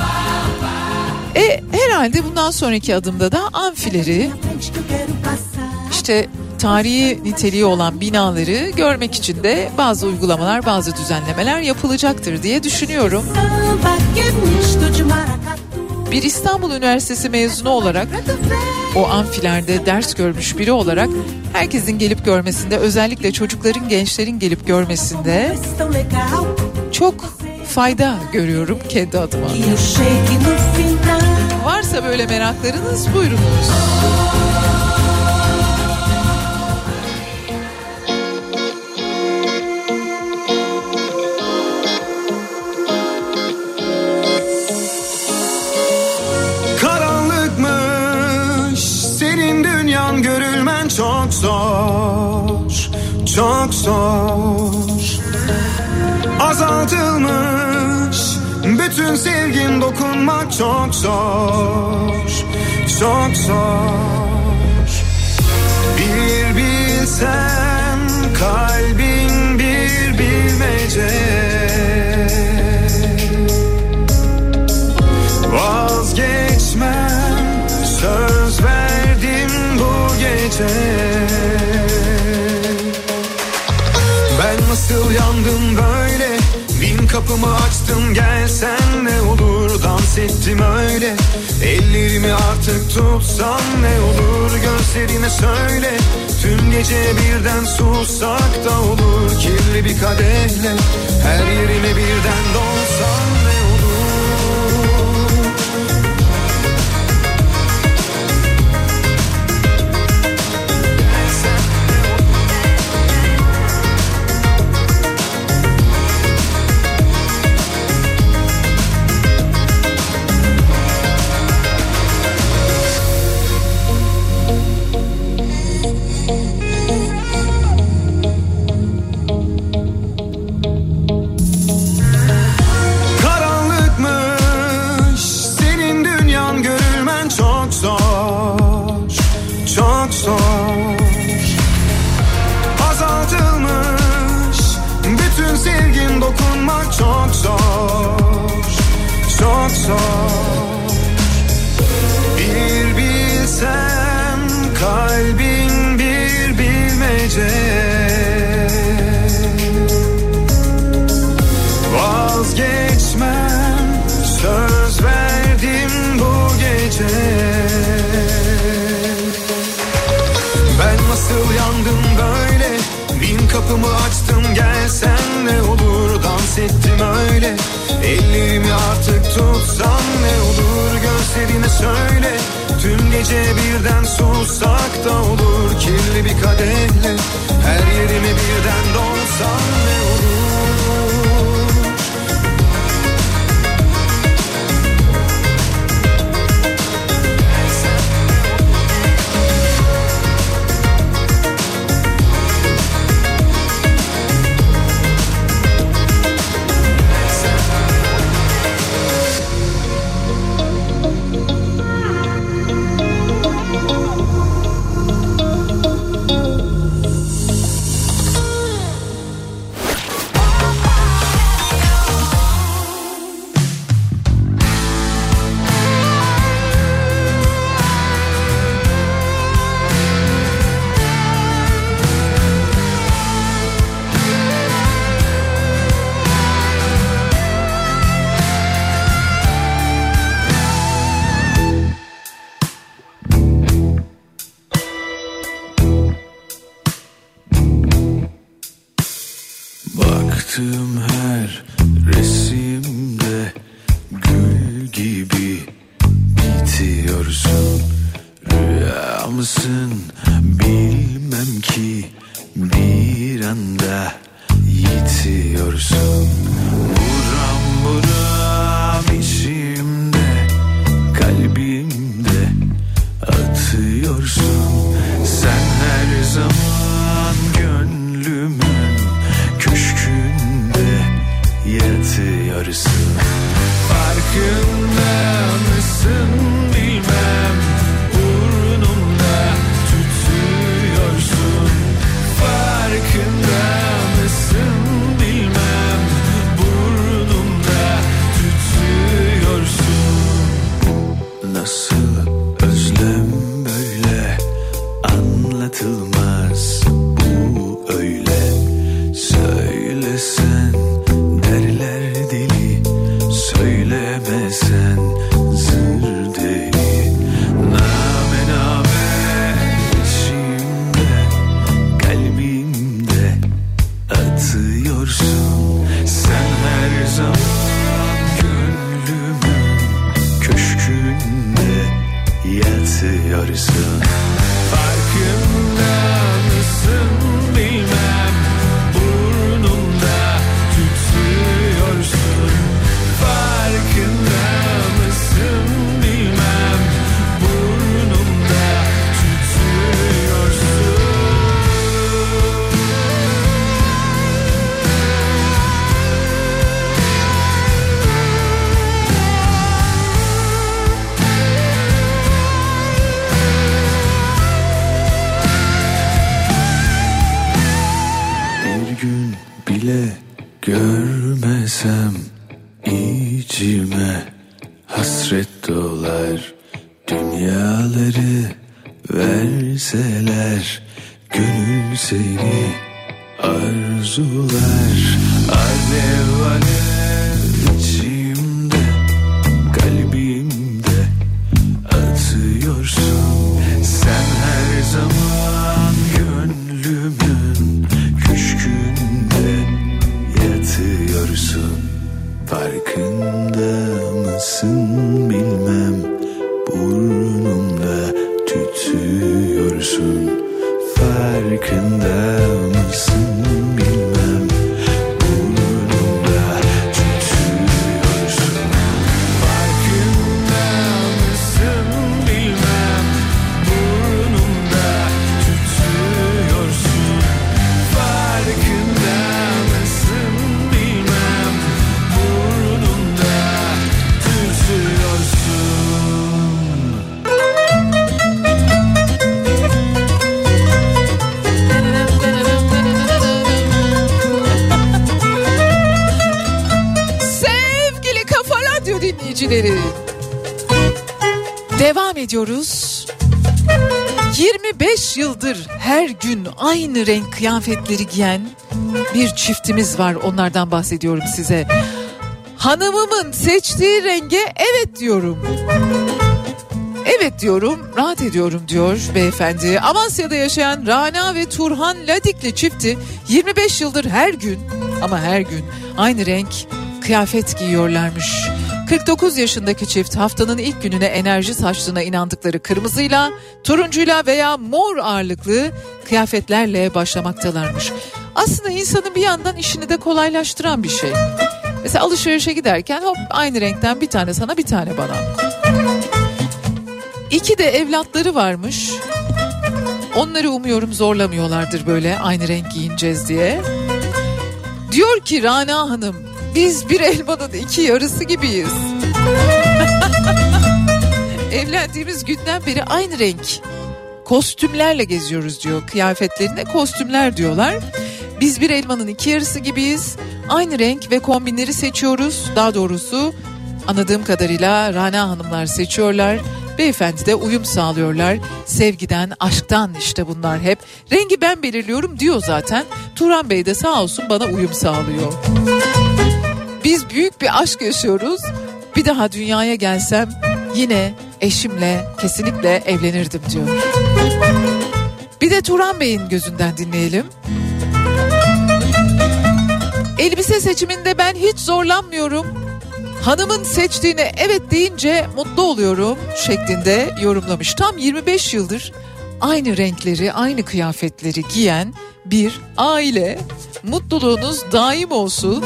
E herhalde bundan sonraki adımda da amfileri işte tarihi niteliği olan binaları görmek için de bazı uygulamalar, bazı düzenlemeler yapılacaktır diye düşünüyorum. Bir İstanbul Üniversitesi mezunu olarak o amfilerde ders görmüş biri olarak herkesin gelip görmesinde özellikle çocukların gençlerin gelip görmesinde çok fayda görüyorum kendi adıma. Varsa böyle meraklarınız buyurunuz. Çok zor Çok zor Azaltılmış. Bütün sevgin dokunmak çok zor Çok zor. Bir bilsen kalbin bir bilmece. Vazgeçmem söz verdim bu gece. Ben nasıl yandım böyle kapımı açtım gelsen ne olur? Dans ettim öyle. Ellerimi artık tutsan ne olur? Gözlerime söyle. Tüm gece birden sussak da olur. Kirli bir kadehle Her yerime birden dolsan Bir bilsem kalbin bir bilmece. Vazgeçmem söz verdim bu gece. Ben nasıl yandım böyle? Bin kapımı açtım gelsen ne olur. Dans ettim öyle Ellerimi artık tutsan ne olur Gözlerime söyle. Tüm gece birden sussak da olur Kirli bir kadehle. Her yerime birden dolsan ne olur her gün aynı renk kıyafetleri giyen bir çiftimiz var. Onlardan bahsediyorum size. Hanımımın seçtiği renge evet diyorum. Evet diyorum, rahat ediyorum diyor beyefendi. Amasya'da yaşayan Rana ve Turhan Ladikli çifti 25 yıldır her gün ama her gün aynı renk kıyafet giyiyorlarmış. 49 yaşındaki çift haftanın ilk gününe enerji saçtığına inandıkları kırmızıyla, turuncuyla veya mor ağırlıklı kıyafetlerle başlamaktalarmış. Aslında insanın bir yandan işini de kolaylaştıran bir şey. Mesela alışverişe giderken hop aynı renkten bir tane sana bir tane bana. İki de evlatları varmış. Onları umuyorum zorlamıyorlardır böyle aynı renk giyineceğiz diye. Diyor ki Rana Hanım biz bir elmanın iki yarısı gibiyiz. Evlendiğimiz günden beri aynı renk kostümlerle geziyoruz diyor. Kıyafetlerine kostümler diyorlar. Biz bir elmanın iki yarısı gibiyiz. Aynı renk ve kombinleri seçiyoruz. Daha doğrusu anladığım kadarıyla Rana hanımlar seçiyorlar. Beyefendi de uyum sağlıyorlar. Sevgiden, aşktan işte bunlar hep. Rengi ben belirliyorum diyor zaten. Turan Bey de sağ olsun bana uyum sağlıyor. Biz büyük bir aşk yaşıyoruz. Bir daha dünyaya gelsem yine eşimle kesinlikle evlenirdim diyor. Bir de Turan Bey'in gözünden dinleyelim. Elbise seçiminde ben hiç zorlanmıyorum. Hanımın seçtiğine evet deyince mutlu oluyorum şeklinde yorumlamış. Tam 25 yıldır aynı renkleri, aynı kıyafetleri giyen bir aile. Mutluluğunuz daim olsun.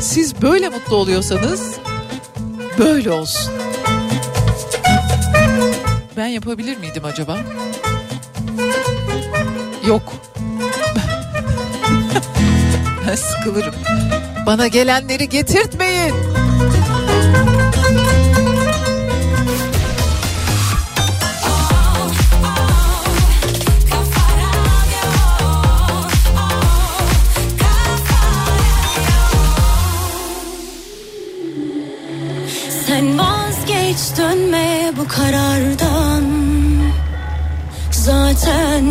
Siz böyle mutlu oluyorsanız böyle olsun. Ben yapabilir miydim acaba? Yok. Ben sıkılırım. Bana gelenleri getirtmeyin. Vazgeç dönme bu karardan. Zaten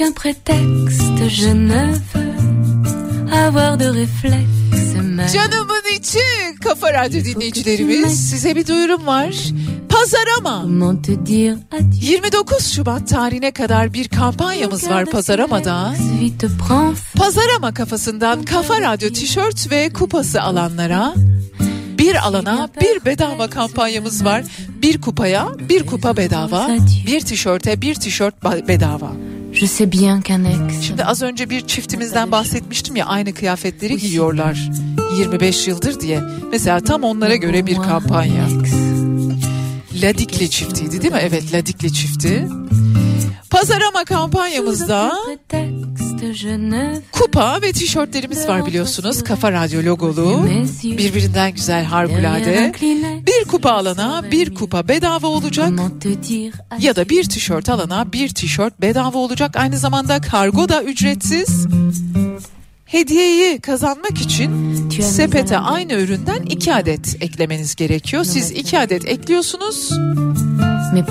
Aucun prétexte, je ne veux avoir de réflexe. Canımın içi Kafa Radyo dinleyicilerimiz size bir duyurum var. Pazarama. 29 Şubat tarihine kadar bir kampanyamız var Pazarama'da. Pazarama kafasından Kafa Radyo tişört ve kupası alanlara bir alana bir bedava kampanyamız var. Bir kupaya bir kupa bedava, bir tişörte bir tişört bedava. Je sais bien qu'un ex. Şimdi az önce bir çiftimizden bahsetmiştim ya aynı kıyafetleri giyiyorlar 25 yıldır diye. Mesela tam onlara göre bir kampanya. Ladikli çiftiydi değil mi? Evet Ladikli çifti. Pazarama kampanyamızda kupa ve tişörtlerimiz var biliyorsunuz. Kafa Radyo logolu. Birbirinden güzel harikulade. Bir kupa alana bir kupa bedava olacak. Ya da bir tişört alana bir tişört bedava olacak. Aynı zamanda kargo da ücretsiz. Hediyeyi kazanmak için sepete aynı üründen iki adet eklemeniz gerekiyor. Siz iki adet ekliyorsunuz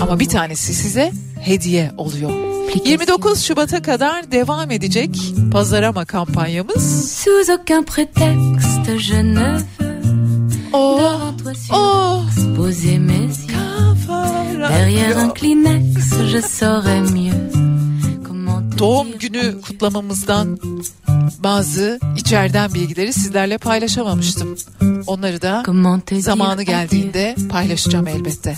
ama bir tanesi size hediye oluyor. 29 Şubat'a kadar devam edecek pazarama kampanyamız. Sous aucun prétexte, je ne veux Oh, oh, poser mes yeux. Derrière un Kleenex, je saurais mieux. Doğum günü kutlamamızdan bazı içeriden bilgileri sizlerle paylaşamamıştım. Onları da zamanı geldiğinde paylaşacağım elbette.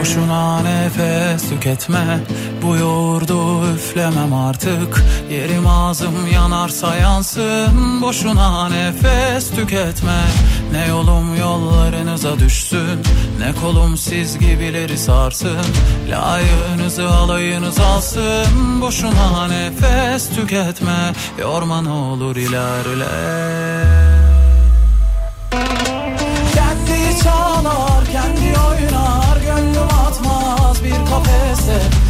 Boşuna nefes tüketme Bu yoğurdu üflemem artık. Yerim ağzım yanarsa yansın Boşuna nefes tüketme. Ne yolum yollarınıza düşsün Ne kolum siz gibileri sarsın. Layığınızı alayınız alsın Boşuna nefes tüketme. Yorma ne olur ilerle. Kendi çalar, kendi oynar Gönlüm atmaz bir kafese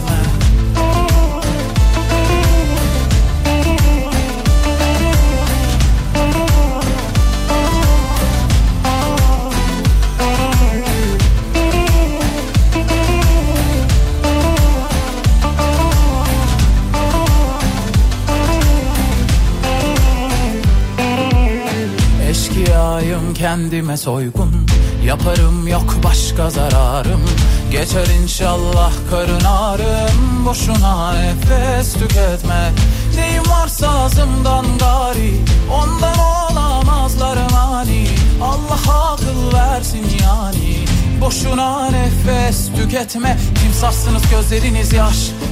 kendime soygun. Yaparım yok başka zararım. Geçer inşallah karın ağrım. Boşuna nefes tüketme. Neyim varsa ağzımdan gari. Ondan olamazlar mani Allah akıl versin yani. Boşuna nefes tüketme. Timsahsınız gözleriniz yaş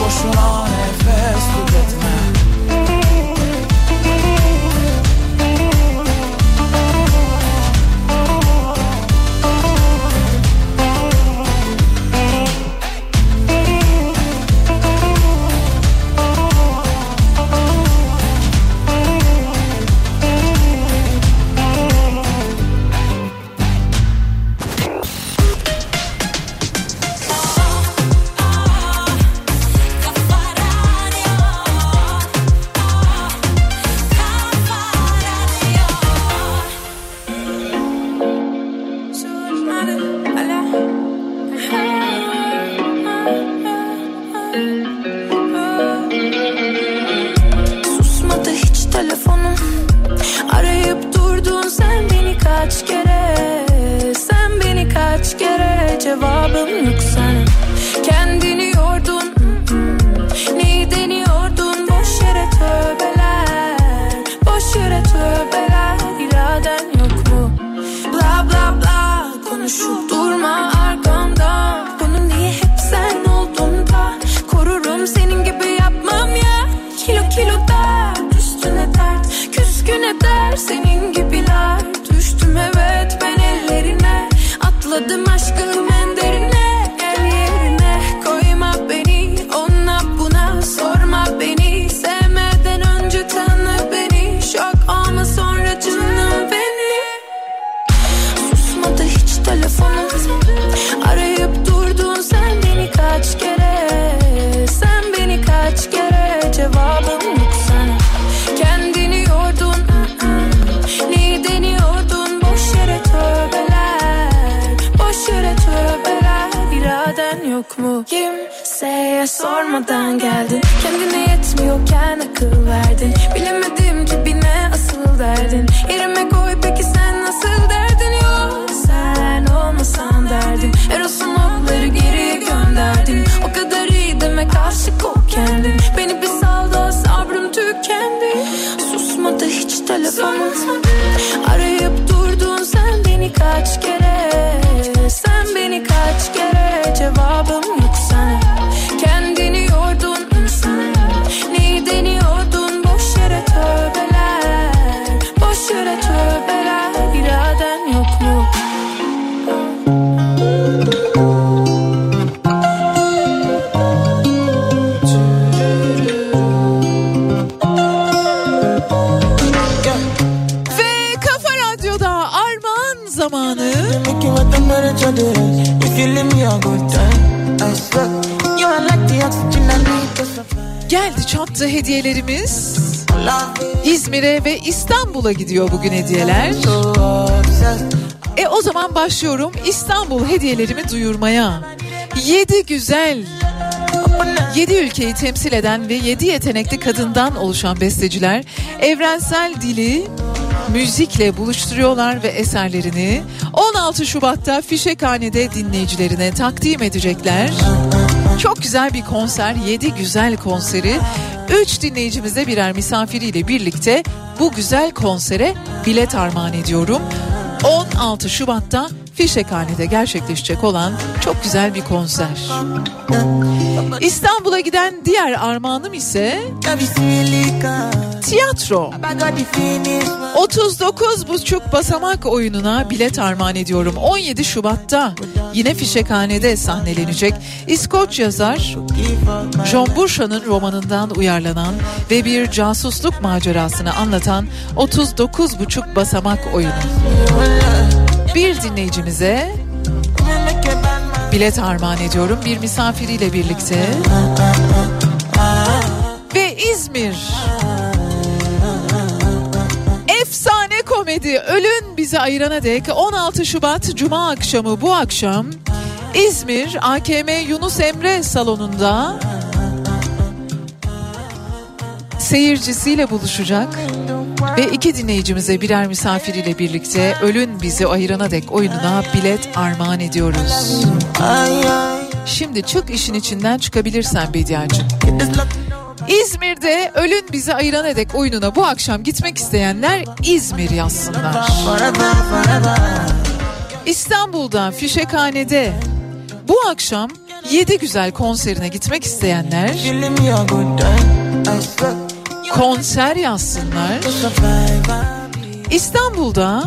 Boşuna nefes tüketme cevabım yok sana. Kendini yordun Neyi deniyordun Boş yere tövbeler Boş yere tövbeler. İraden sormadan geldin. Kendine yetmiyorken akıl verdin. Bilemedim cebine asıl derdin? Yerime koy peki sen nasıl derdin? Yok sen olmasan derdim. Eros'un okları geriye gönderdin. O kadar iyi demek aşık ol kendin. Beni bir sal da sabrım tükendi. Susmadı hiç telefonum. Arayıp durdun sen beni kaç kere Geldi çattı hediyelerimiz. İzmir'e ve İstanbul'a gidiyor bugün hediyeler. E o zaman başlıyorum İstanbul hediyelerimi duyurmaya. 7 güzel 7 ülkeyi temsil eden ve 7 yetenekli kadından oluşan besteciler evrensel dili müzikle buluşturuyorlar ve eserlerini 16 Şubat'ta Fişekhane'de dinleyicilerine takdim edecekler. Çok güzel bir konser, 7 güzel konseri. 3 dinleyicimize birer misafiriyle birlikte bu güzel konsere bilet armağan ediyorum. 16 Şubat'ta Fişekhane'de gerçekleşecek olan çok güzel bir konser. İstanbul'a giden diğer armağanım ise tiyatro. 39 buçuk basamak oyununa bilet armağan ediyorum. 17 Şubat'ta yine Fişekhane'de sahnelenecek İskoç yazar John Bursha'nın romanından uyarlanan ve bir casusluk macerasını anlatan 39 buçuk basamak oyunu. Bir dinleyicimize bilet armağan ediyorum. Bir misafiriyle birlikte. Ve İzmir. Efsane komedi. Ölün Bizi Ayırana Dek. 16 Şubat Cuma akşamı bu akşam İzmir AKM Yunus Emre salonunda seyircisiyle buluşacak ve iki dinleyicimize birer misafiriyle birlikte Ölün Bizi Ayırana Dek oyununa bilet armağan ediyoruz. Şimdi çık işin içinden çıkabilirsen Bediacığım. İzmir'de Ölün Bizi Ayırana Dek oyununa bu akşam gitmek isteyenler İzmir yazsınlar. İstanbul'da Fişekhane'de bu akşam 7 güzel konserine gitmek isteyenler konser yazsınlar. İstanbul'da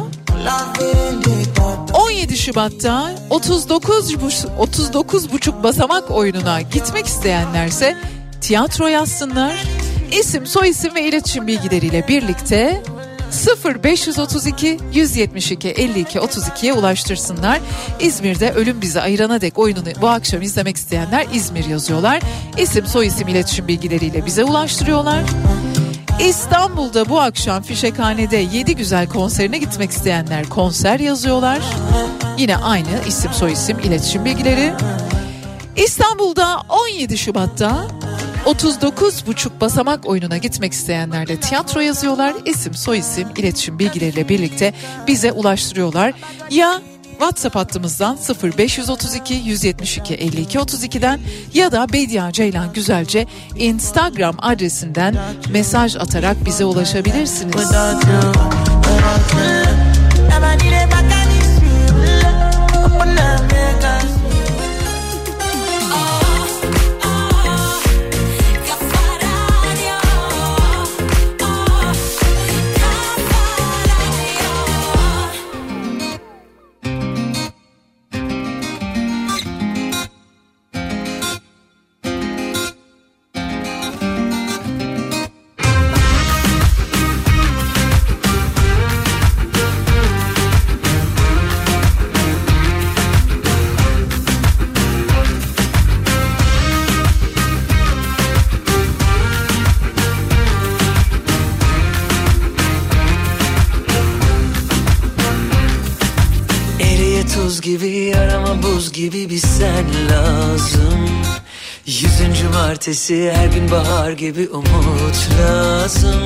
17 Şubat'ta 39 buç- 39 buçuk basamak oyununa gitmek isteyenlerse tiyatro yazsınlar. İsim, soyisim ve iletişim bilgileriyle birlikte 0532 172 52 32'ye ulaştırsınlar. İzmir'de Ölüm Bizi Ayırana Dek oyununu bu akşam izlemek isteyenler İzmir yazıyorlar. İsim, soyisim, iletişim bilgileriyle bize ulaştırıyorlar. İstanbul'da bu akşam Fişekhane'de 7 güzel konserine gitmek isteyenler konser yazıyorlar. Yine aynı isim, soyisim, iletişim bilgileri. İstanbul'da 17 Şubat'ta 39 buçuk basamak oyununa gitmek isteyenler de tiyatro yazıyorlar. İsim, soyisim, iletişim bilgileriyle birlikte bize ulaştırıyorlar. Ya WhatsApp hattımızdan 0532 172 52 32'den ya da Bedia Ceylan Güzelce Instagram adresinden mesaj atarak bize ulaşabilirsiniz. Martesi her gün bahar gibi umut lazım.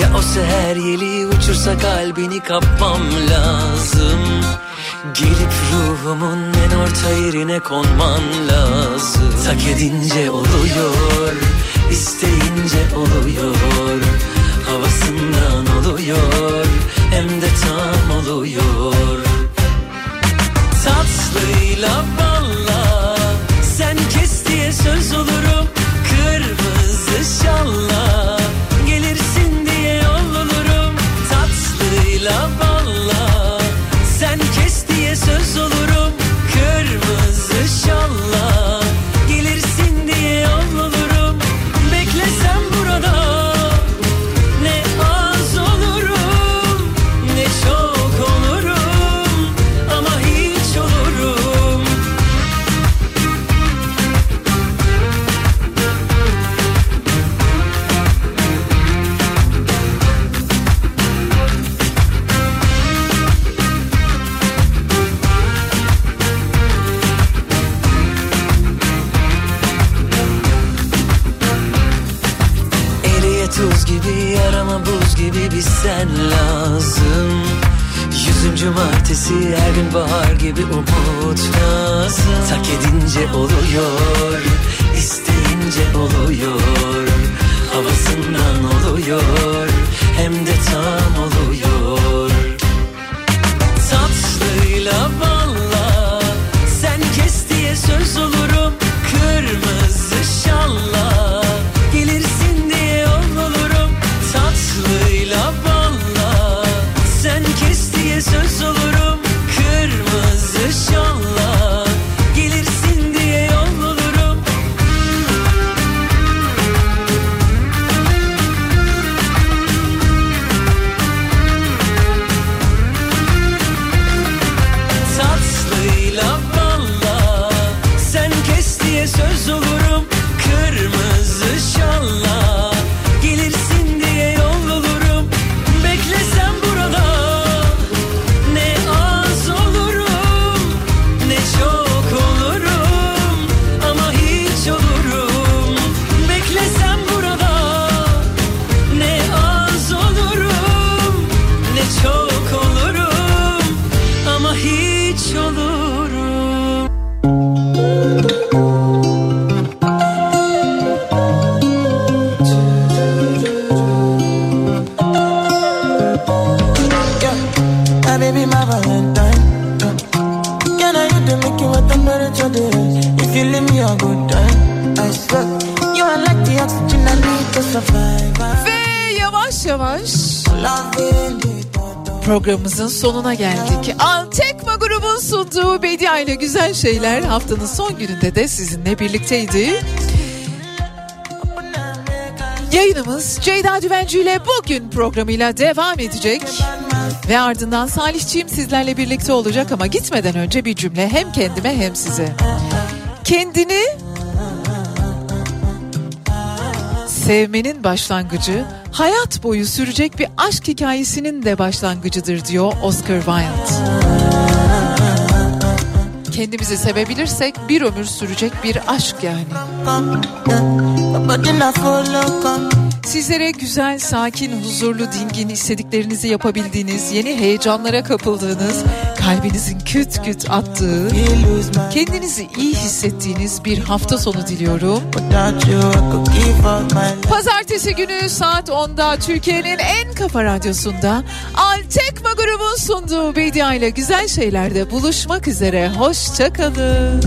Ya o seher yeli uçursa kalbini kapmam lazım. Gelip ruhumun en orta yerine konman lazım. Tak edince oluyor, isteyince oluyor. Havasından oluyor, hem de tam oluyor. Tatlıyla diye söz olurum. Kırmızı şalla martesi her gün bahar gibi umut lazım Tak edince oluyor isteyince oluyor. Havasından oluyor hem de tam oluyor sonuna geldik. Altekma grubun sunduğu Bedia ile Güzel Şeyler haftanın son gününde de sizinle birlikteydi. Yayınımız Ceyda Düvenci ile bugün programıyla devam edecek. Ve ardından Salihçiğim sizlerle birlikte olacak ama gitmeden önce bir cümle hem kendime hem size. Kendini sevmenin başlangıcı hayat boyu sürecek bir aşk hikayesinin de başlangıcıdır diyor Oscar Wilde. Kendimizi sevebilirsek bir ömür sürecek bir aşk yani. Sizlere güzel, sakin, huzurlu, dingin, istediklerinizi yapabildiğiniz, yeni heyecanlara kapıldığınız, kalbinizin küt küt attığı, kendinizi iyi hissettiğiniz bir hafta sonu diliyorum. Pazartesi günü saat 10'da Türkiye'nin en kafa radyosunda Altekma grubun sunduğu Bedia ile güzel şeylerde buluşmak üzere. Hoşçakalın.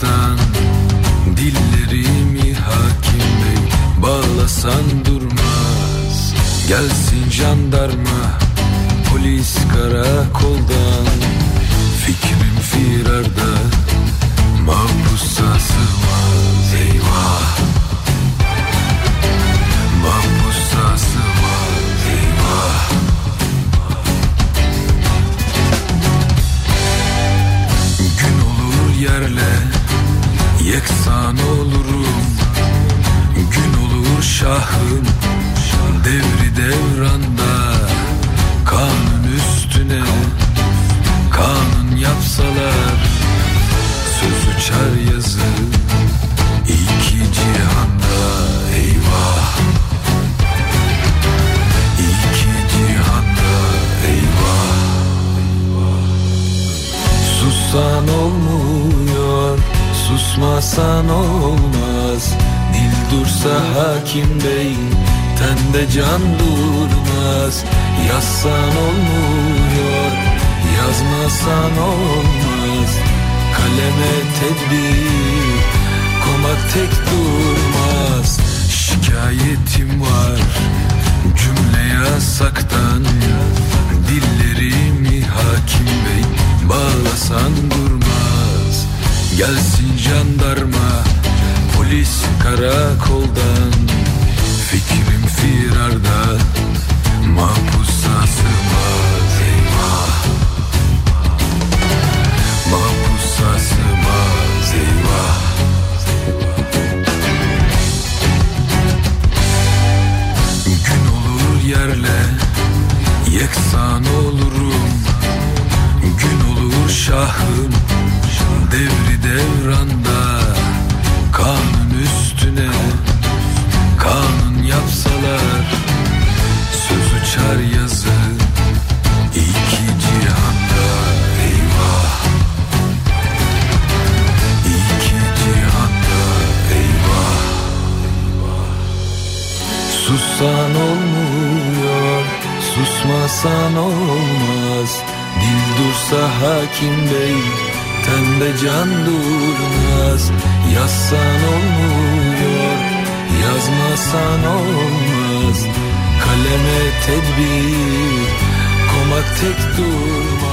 Yasaktan Dillerimi hakim bey bağlasan durmaz. Gelsin jandarma Polis karakoldan. Fikrim firarda Mahpusa sığmaz eyvah. Mahpusa sığmaz eyvah. Yerle Yeksan olurum Gün olur şahım. Devri devranda Kanun üstüne Kanun yapsalar. Söz uçar yazı iki cihanda Eyvah. İki cihanda Eyvah Sussan olmuyor Susmasan olmaz. Dil dursa hakim bey Tende can durmaz. Yazsan olmuyor Yazmasan olmaz. Kaleme tedbir Komak tek durmaz. Şikayetim var Cümle yasaktan. Dillerimi hakim bey Bağlasan durmaz Gelsin jandarma Polis karakoldan. Fikrim firarda Mahpusa sığmaz eyvah Mahpusa sığmaz eyvah Gün olur yerle Yeksan olurum. Gün olur şahım Devri devranda Kanun üstüne Kanun yapsalar Söz uçar yazı iki cihanda. Eyvah! İki cihanda Eyvah! Sussan olmuyor Susmasan olmaz. Dil dursa hakim bey Tende can durmaz. Yazsan olmuyor Yazmasan olmaz. Kaleme tedbir Komak tek durmaz